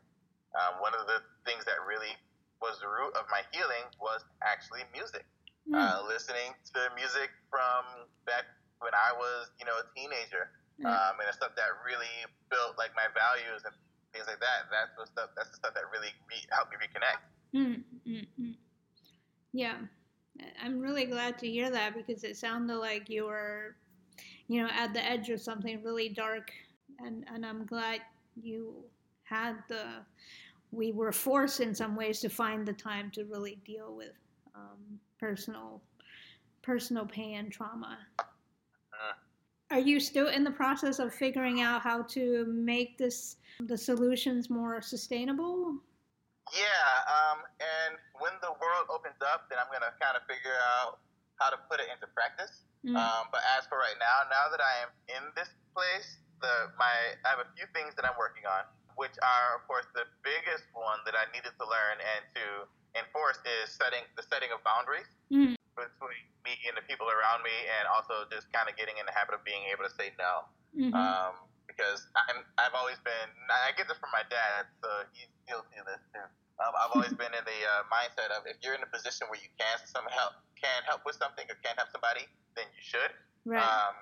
um, one of the things that really was the root of my healing was actually music. Mm. Uh, listening to music from back when I was, you know, a teenager, mm. um, and the stuff that really built like my values and things like that. That's the stuff. That's the stuff that really re- helped me reconnect. Mm-hmm. Yeah, I'm really glad to hear that because it sounded like you were, you know, at the edge of something really dark, and and I'm glad you had the. We were forced in some ways to find the time to really deal with um, personal, personal pain and trauma. Uh, Are you still in the process of figuring out how to make this the solutions more sustainable? Yeah, um, and when the world opens up, then I'm gonna kind of figure out how to put it into practice. Mm. Um, but as for right now, now that I am in this place, the my I have a few things that I'm working on, which are of course the biggest one that I needed to learn and to enforce is setting the setting of boundaries mm. between me and the people around me, and also just kind of getting in the habit of being able to say no. Mm-hmm. Um, because I'm, I've always been, I get this from my dad, so he's guilty of this too. Um, I've always been in the uh, mindset of if you're in a position where you can some help, can help with something, or can help somebody, then you should. Right. Um,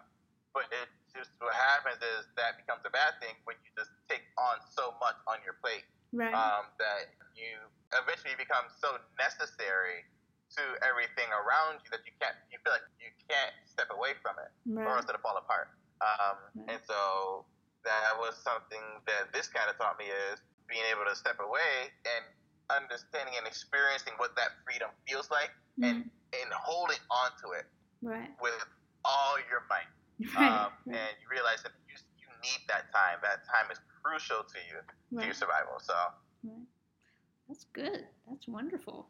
but it just what happens is that becomes a bad thing when you just take on so much on your plate right. um, that you eventually become so necessary to everything around you that you can't you feel like you can't step away from it right. or else it'll fall apart. Um, right. And so that was something that this kind of taught me is being able to step away and understanding and experiencing what that freedom feels like mm. and and holding on to it right. with all your might. Right. Um, and you realize that you, you need that time. That time is crucial to you, to your survival. So That's good. That's wonderful.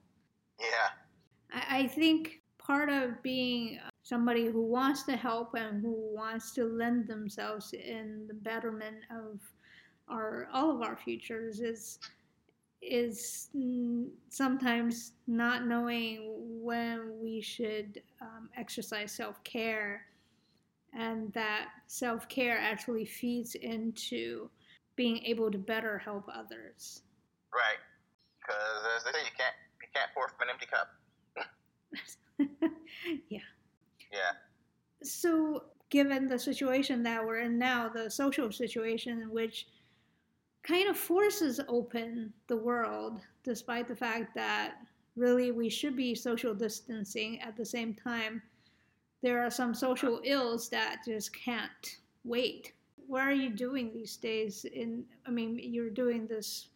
Yeah. I, I think part of being somebody who wants to help and who wants to lend themselves in the betterment of our all of our futures is is sometimes not knowing when we should um, exercise self care, and that self care actually feeds into being able to better help others. Right, because as they say, you can't you can't pour from an empty cup. yeah. Yeah. So, given the situation that we're in now, the social situation in which kind of forces open the world, despite the fact that really we should be social distancing at the same time, there are some social ills that just can't wait. What are you doing these days? In I mean, you're doing this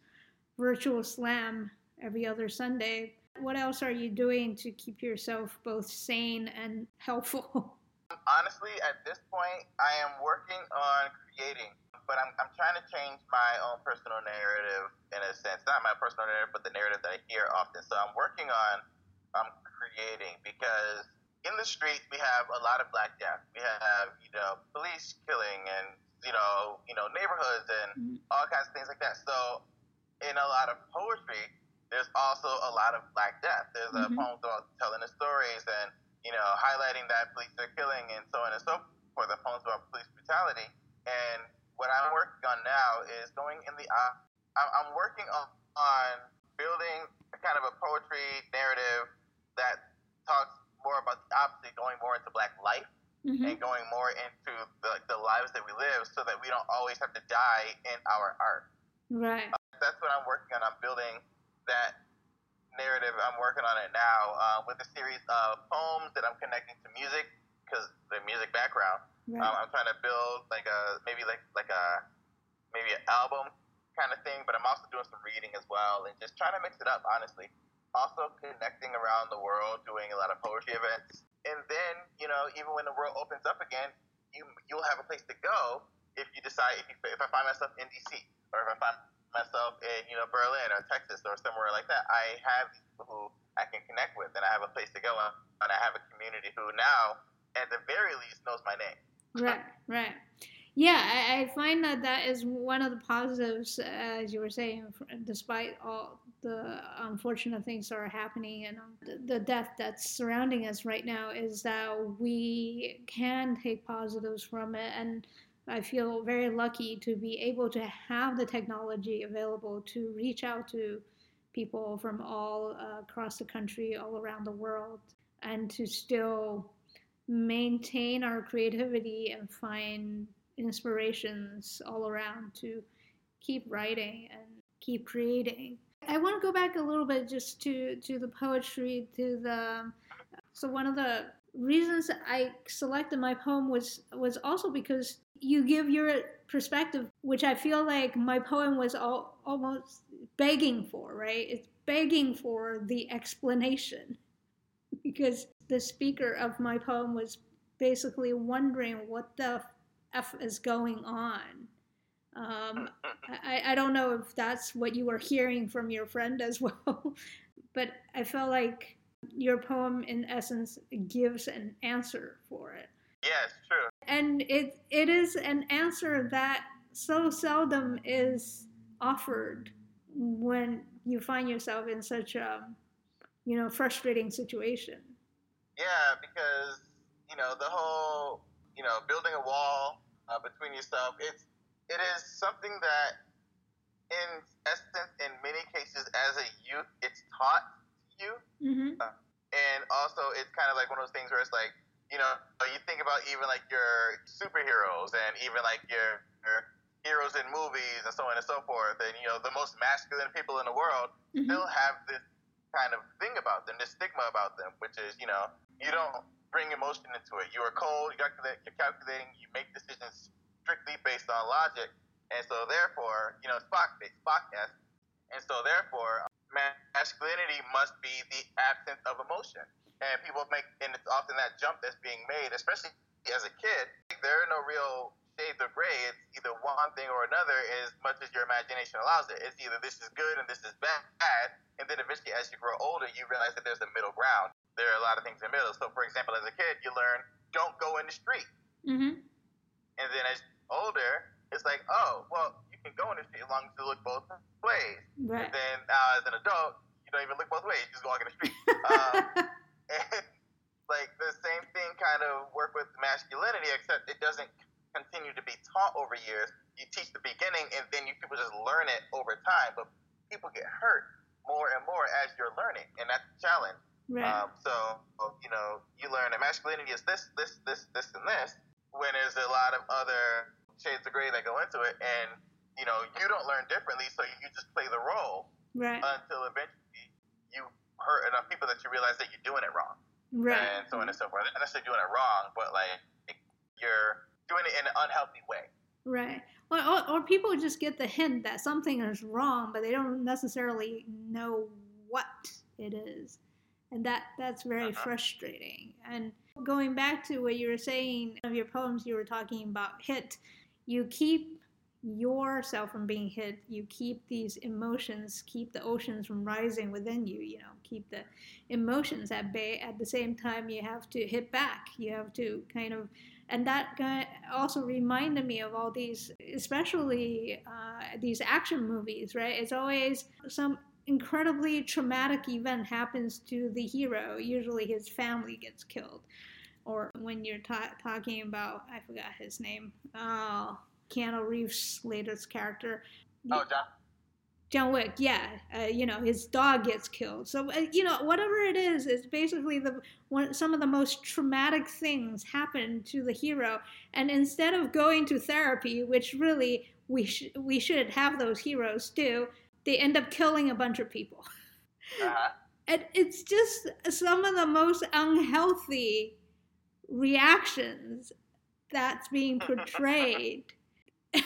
virtual slam every other Sunday. What else are you doing to keep yourself both sane and helpful? Honestly, at this point, I am working on creating, but I'm, I'm trying to change my own personal narrative in a sense. Not my personal narrative, but the narrative that I hear often. So I'm working on um, creating because in the streets we have a lot of black death. We have, you know, police killing and, you know, you know, neighborhoods and mm-hmm. all kinds of things like that. So in a lot of poetry, there's also a lot of black death. There's mm-hmm. a poem about telling the stories and you know highlighting that police are killing and so on and so forth. The poems about police brutality. And what I'm working on now is going in the. Uh, I'm working on, on building kind of a poetry narrative that talks more about the obviously going more into black life mm-hmm. and going more into the, the lives that we live so that we don't always have to die in our art. Right. Uh, that's what I'm working on. I'm building that narrative. I'm working on it now uh, with a series of poems that I'm connecting to music because the music background. Right. Um, I'm trying to build like a maybe like like a maybe an album kind of thing, but I'm also doing some reading as well and just trying to mix it up. Honestly, also connecting around the world, doing a lot of poetry events, and then you know even when the world opens up again, you you'll have a place to go if you decide if you, if I find myself in DC or if I find myself in you know Berlin or Texas or somewhere like that, I have people who I can connect with, and I have a place to go, and I have a community who now, at the very least, knows my name. Right, right. Yeah, I, I find that that is one of the positives, as you were saying, despite all the unfortunate things that are happening and um, the death that's surrounding us right now, is that we can take positives from it and I feel very lucky to be able to have the technology available to reach out to people from all uh, across the country, all around the world, and to still maintain our creativity and find inspirations all around to keep writing and keep creating. I want to go back a little bit just to to the poetry, to the so one of the reasons I selected my poem was was also because you give your perspective, which I feel like my poem was all, almost begging for, right? It's begging for the explanation because the speaker of my poem was basically wondering what the f is going on. Um, I, I don't know if that's what you were hearing from your friend as well, but I felt like your poem, in essence, gives an answer for it. Yes, true. And it it is an answer that so seldom is offered when you find yourself in such a you know frustrating situation. Yeah, because you know the whole you know building a wall uh, between yourself. It's it is something that, in essence, in many cases, as a youth, it's taught to you. Mm-hmm. Uh, and also, it's kind of like one of those things where it's like, you know, you think about even like your superheroes and even like your, your heroes in movies and so on and so forth, and you know, the most masculine people in the world mm-hmm. still have this kind of thing about them, this stigma about them, which is, you know, you don't bring emotion into it. You are cold, you're calculating, you make decisions strictly based on logic, and so therefore, you know, Spock, Spock esque, and so therefore, masculinity must be the absence of emotion. And people make, and it's often that jump that's being made, especially as a kid. There are no real shades of gray. It's either one thing or another, as much as your imagination allows it. It's either this is good and this is bad, and then eventually, as you grow older, you realize that there's a middle ground. There are a lot of things in the middle. So, for example, as a kid, you learn don't go in the street. Mm-hmm. And then as older, it's like, oh, well, you can go in the street as long as you look both ways. Right. And then now, as an adult, you don't even look both ways. You just walk in the street. um, and like the same thing kind of work with masculinity, except it doesn't continue to be taught over years. You teach the beginning, and then you people just learn it over time. But people get hurt more and more as you're learning, and that's a challenge. Right. Um, so you know, you learn that masculinity is this, this, this, this, and this. When there's a lot of other shades of gray that go into it, and you know, you don't learn differently, so you just play the role right. until eventually you hurt enough people that you realize that you're doing it wrong, right. and so on and so forth. Not necessarily doing it wrong, but like you're doing it in an unhealthy way. Right. Or, or, or people just get the hint that something is wrong, but they don't necessarily know what it is. And that, that's very Uh-huh. frustrating. And going back to what you were saying of your poems, you were talking about hit. You keep yourself from being hit. You keep these emotions, keep the oceans from rising within you, you know, keep the emotions at bay. At the same time, you have to hit back. You have to kind of and that also reminded me of all these especially uh, these action movies right it's always some incredibly traumatic event happens to the hero usually his family gets killed or when you're ta- talking about i forgot his name oh keanu reeves latest character Oh, John. John Wick, yeah, uh, you know his dog gets killed. So uh, you know whatever it is, it's basically the one some of the most traumatic things happen to the hero. And instead of going to therapy, which really we sh- we should have those heroes do, they end up killing a bunch of people. Uh-huh. And it's just some of the most unhealthy reactions that's being portrayed.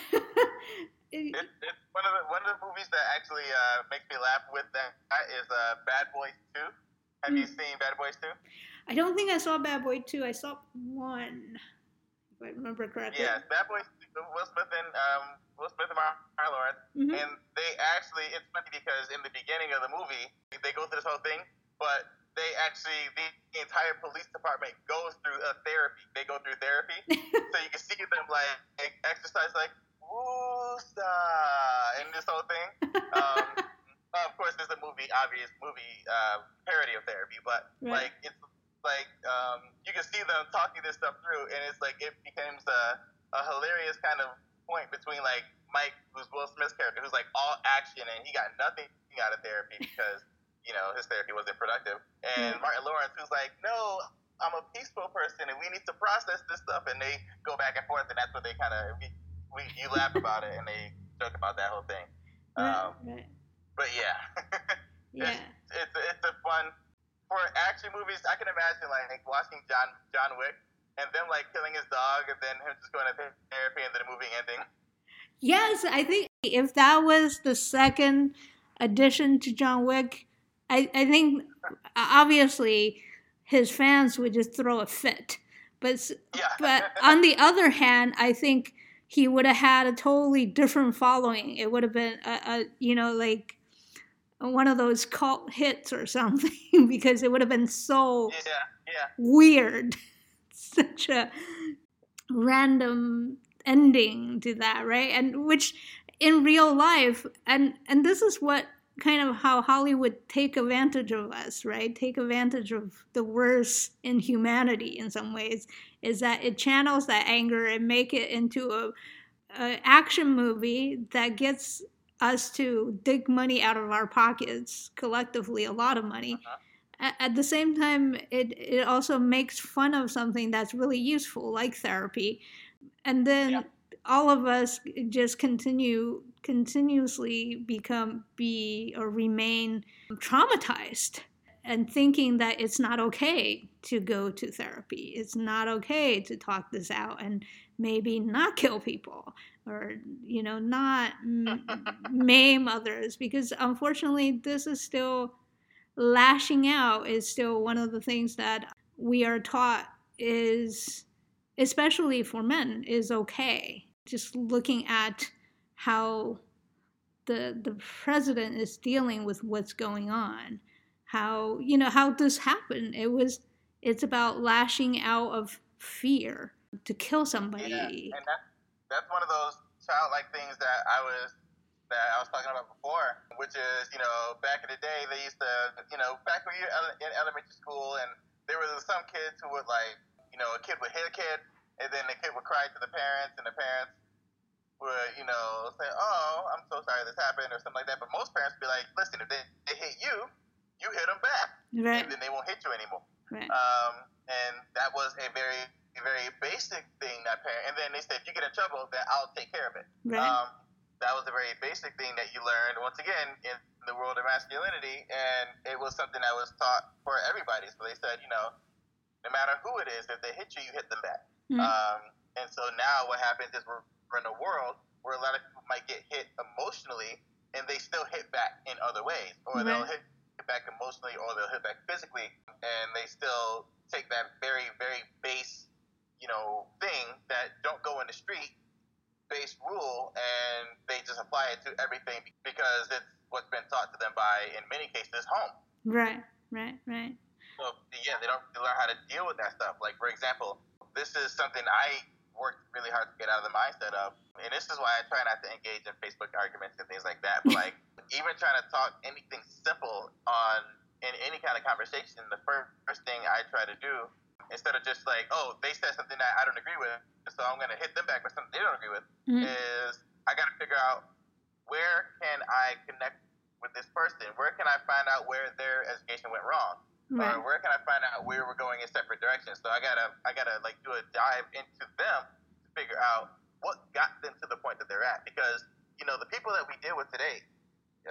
It, it's one of the one of the movies that actually uh, makes me laugh with that is uh, Bad Boys Two. Have you seen Bad Boys Two? I don't think I saw Bad Boy 2. I saw one, if I remember correctly. Yes, Bad Boys. Two, Will Smith and um, Will Smith and Mark Lawrence, Mhm. and they actually it's funny because in the beginning of the movie they go through this whole thing, but they actually the, entire police department goes through a therapy. They go through therapy, so you can see them like, like exercise like Woosah and this whole thing. Um, of course, there's a movie, obvious movie uh, parody of therapy, but Right. like it's like um, you can see them talking this stuff through, and it's like it becomes a, a hilarious kind of point between like Mike, who's Will Smith's character, who's like all action and he got nothing out of therapy because you know his therapy wasn't productive, and Martin Lawrence, who's like, no. I'm a peaceful person, and we need to process this stuff. And they go back and forth, and that's what they kind of we, we you laugh about it, and they joke about that whole thing. Um, right. but yeah, Yeah. it's it's a fun for action movies. I can imagine like watching John John Wick and then like killing his dog, and then him just going to therapy, and then the movie ending. Yes, I think if that was the second addition to John Wick, I, I think obviously his fans would just throw a fit. But Yeah, but on the other hand, I think he would have had a totally different following. It would have been a, a you know like one of those cult hits or something because it would have been so yeah, yeah. weird. Such a random ending to that, right? And which in real life, and and this is what kind of how Hollywood take advantage of us, right? Take advantage of the worst in humanity in some ways, is that it channels that anger and make it into a, a action movie that gets us to dig money out of our pockets collectively, a lot of money at, at the same time it it also makes fun of something that's really useful like therapy and then Yeah. all of us just continue continuously become be or remain traumatized and thinking that it's not okay to go to therapy it's not okay to talk this out and maybe not kill people or you know not m- maim others because unfortunately this is still lashing out is still one of the things that we are taught is especially for men is okay just looking at how the the president is dealing with what's going on how you know how this happened. It was it's about lashing out of fear to kill somebody. Yeah, and that, that's one of those childlike things that I was that I was talking about before, which is, you know, back in the day, they used to, you know, back when you're in elementary school, and there was some kids who would like, you know, a kid would hit a kid, and then the kid would cry to the parents, and the parents would, you know, say, "Oh, I'm so sorry this happened," or something like that. But most parents would be like, "Listen, if they, they hit you, you hit them back, right. and then they won't hit you anymore." Right. Um, and that was a very, very basic thing that parent. And then they said, "If you get in trouble, then I'll take care of it." Right. Um, that was a very basic thing that you learned once again in the world of masculinity, and it was something that was taught for everybody. So they said, you know, no matter who it is, if they hit you, you hit them back. Mm. Um, and so now what happens is we're, we're in a world where a lot of people might get hit emotionally, and they still hit back in other ways, or they'll hit back emotionally, or they'll hit back physically, and they still take that very, very base, you know, thing that don't go in the street based rule and they just apply it to everything because it's what's been taught to them by, in many cases, home. Right. Right. Right. So yeah, they don't learn how to deal with that stuff. Like for example, this is something I worked really hard to get out of the mindset of, and this is why I try not to engage in Facebook arguments and things like that. But like even trying to talk anything simple on in any kind of conversation, the first, first thing I try to do instead of just like, oh, they said something that I don't agree with, so I'm gonna hit them back with something they don't agree with, Mm. is I gotta figure out where can I connect with this person? Where can I find out where their education went wrong? Right. Or where can I find out where we're going in separate directions? So I gotta I gotta like do a dive into them to figure out what got them to the point that they're at. Because, you know, the people that we deal with today,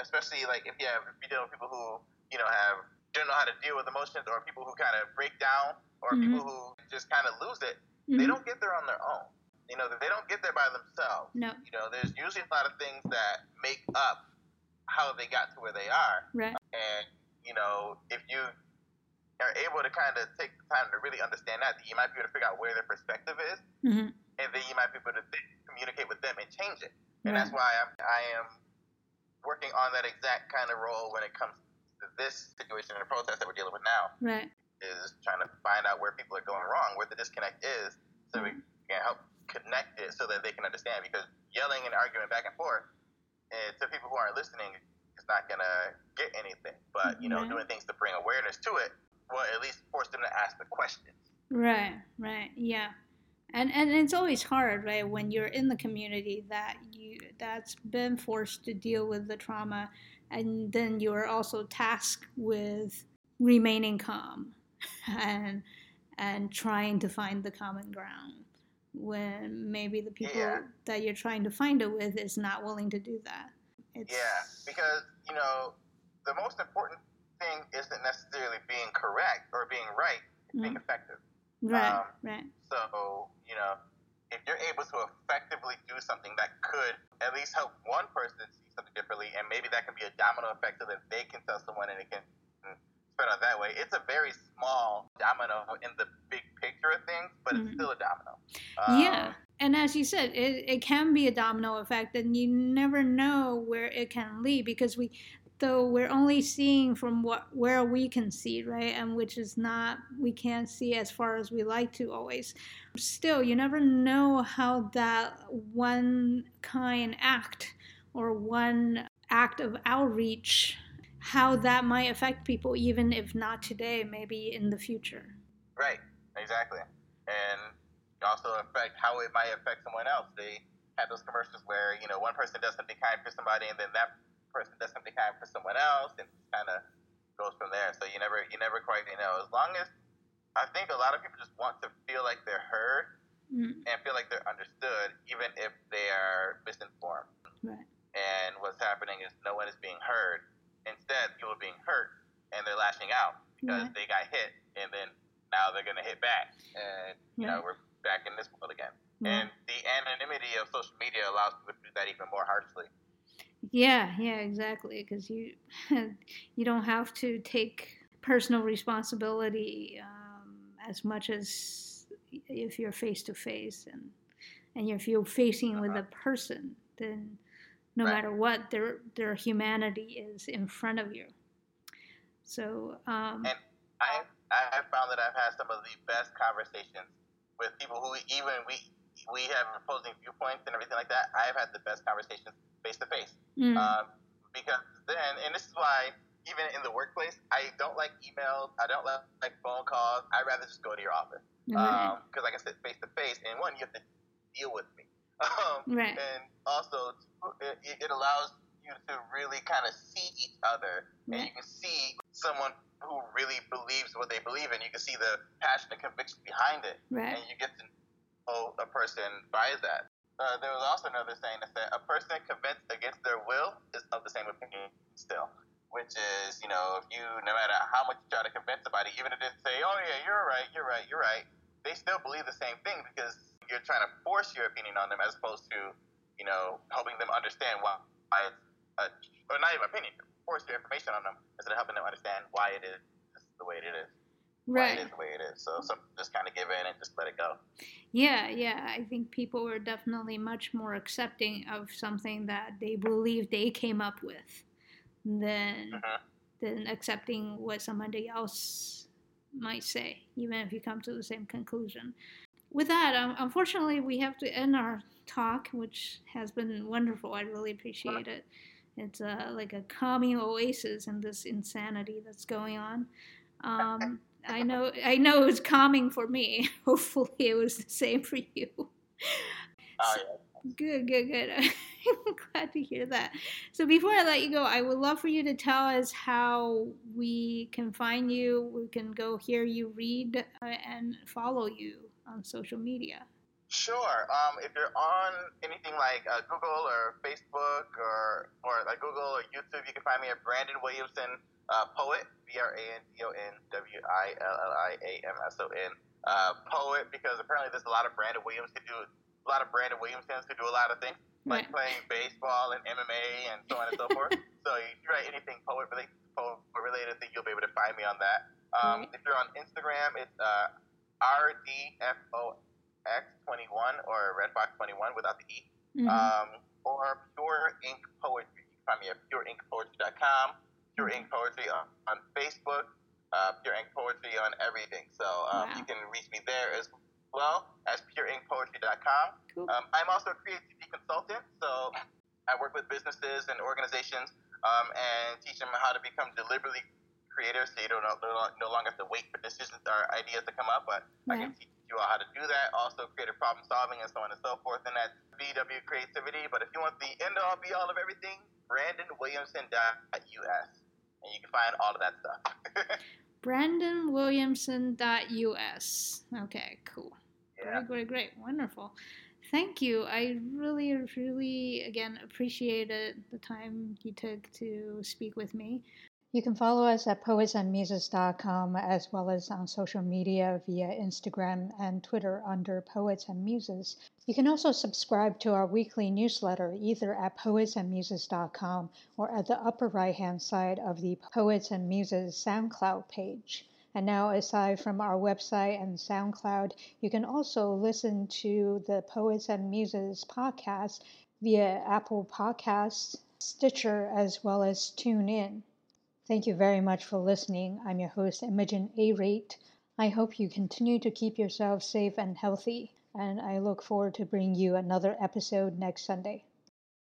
especially like if you have if you deal with people who, you know, have don't know how to deal with emotions or people who kind of break down or Mhm. people who just kind of lose it, they Mhm. don't get there on their own. You know, they don't get there by themselves. No. You know, there's usually a lot of things that make up how they got to where they are. Right. And, you know, if you are able to kind of take the time to really understand that, you might be able to figure out where their perspective is, hmm and then you might be able to th- communicate with them and change it. And Right. that's why I'm, I am working on that exact kind of role when it comes to this situation and the protest that we're dealing with now, Right. Is trying to find out where people are going wrong, where the disconnect is, so we can help connect it so that they can understand. Because yelling and arguing back and forth eh, to people who aren't listening is not going to get anything. But, you know, Right. doing things to bring awareness to it will at least force them to ask the questions. Right, right, yeah, and and it's always hard, right, when you're in the community that you that's been forced to deal with the trauma, and then you are also tasked with remaining calm, and and trying to find the common ground when maybe the people Yeah. that you're trying to find it with is not willing to do that. It's, Yeah, because, you know, the most important thing isn't necessarily being correct or being right, it's being Mhm. effective. right, um, right, So, you know, if you're able to effectively do something that could at least help one person see something differently, and maybe that can be a domino effect so that they can tell someone and it can that way. It's a very small domino in the big picture of things, but Mhm. it's still a domino. yeah Um, and as you said it, it can be a domino effect and you never know where it can lead because we though we're only seeing from what where we can see right and which is not we can't see as far as we like to always still you never know how that one kind act or one act of outreach how that might affect people even if not today maybe in the future Right, exactly. And also affect how it might affect someone else. They have those commercials where, you know, one person does something kind for somebody and then that person does something kind for someone else and kind of goes from there. So you never you never quite know. As long as I think a lot of people just want to feel like they're heard Mm, and feel like they're understood even if they are misinformed. right And what's happening is no one is being heard. Instead, people are being hurt and they're lashing out because Right. they got hit and then now they're gonna hit back and you know we're back in this world again Right. and the anonymity of social media allows people to do that even more harshly Yeah, yeah, exactly. Because you you don't have to take personal responsibility um, as much as if you're face to face, and and if you're facing with a person, then no Right. matter what, their their humanity is in front of you. So, um, and I I have found that I've had some of the best conversations with people who even we we have opposing viewpoints and everything like that. I've had the best conversations face to face because then, and this is why even in the workplace, I don't like emails. I don't like, like phone calls. I'd rather just go to your office because, um, like I said, face to face. And one, you have to deal with me, um, right. and also it, it allows you to really kind of see each other, right. and you can see someone who really believes what they believe in. You can see the passion and conviction behind it, right. and you get to know a person by that. Uh, there was also another saying that said, "A person convinced against their will is of the same opinion still." Which is, you know, if you, no matter how much you try to convince somebody, even if they say, "Oh yeah, you're right, you're right, you're right," they still believe the same thing because you're trying to force your opinion on them as opposed to, you know, helping them understand why it's a, or not even opinion, force your information on them instead of helping them understand why it is the way it is. Right. Why it is the way it is. So some just kind of give in and just let it go. Yeah, yeah. I think people were definitely much more accepting of something that they believe they came up with than mm-hmm. than accepting what somebody else might say, even if you come to the same conclusion. With that, um, unfortunately, we have to end our talk, which has been wonderful. I really appreciate it. It's uh, like a calming oasis in this insanity that's going on. Um, I know, I know it was calming for me. Hopefully, it was the same for you. Oh, yeah. Good, good, good. I'm glad to hear that. So before I let you go, I would love for you to tell us how we can find you. We can go hear you read uh, and follow you on social media. Sure. Um, if you're on anything like uh, Google or Facebook or or like Google or YouTube, you can find me at Brandon Williamson uh, Poet, B R A N D O N W I L L I A M S O N uh, Poet, because apparently there's a lot of Brandon Williams who do a lot of Brandon Williamsons who do a lot of things like playing baseball and MMA and so on and so forth. So if you write anything poet related, poet related, then you'll be able to find me on that. Um, If you're on Instagram, it's uh, RDFOX21 or RedFox21 without the E. Mm-hmm. Um, or Pure Ink Poetry. You can find me at pureinkpoetry.com, Pure Ink Poetry on, on Facebook, uh, Pure Ink Poetry on everything. So um, wow. you can reach me there as well as pureinkpoetry.com. Cool. Um, I'm also a creativity consultant, so I work with businesses and organizations um, and teach them how to become deliberately creative so you don't no, no longer have to wait for decisions or ideas to come up, but. I can teach you all how to do that. Also, creative problem solving and so on and so forth. And that's BW Creativity. But if you want the end all be all of everything, BrandonWilliamson.us. And you can find all of that stuff. BrandonWilliamson.us. Okay, cool. Yeah. Great, great, great. Wonderful. Thank you. I really, really, again, appreciated the time you took to speak with me. You can follow us at poetsandmuses.com as well as on social media via Instagram and Twitter under Poets and Muses. You can also subscribe to our weekly newsletter either at poetsandmuses.com or at the upper right hand side of the Poets and Muses SoundCloud page. And now, aside from our website and SoundCloud, you can also listen to the Poets and Muses podcast via Apple Podcasts, Stitcher, as well as TuneIn. Thank you very much for listening. I'm your host, Imogen A. Rate. I hope you continue to keep yourself safe and healthy, and I look forward to bringing you another episode next Sunday.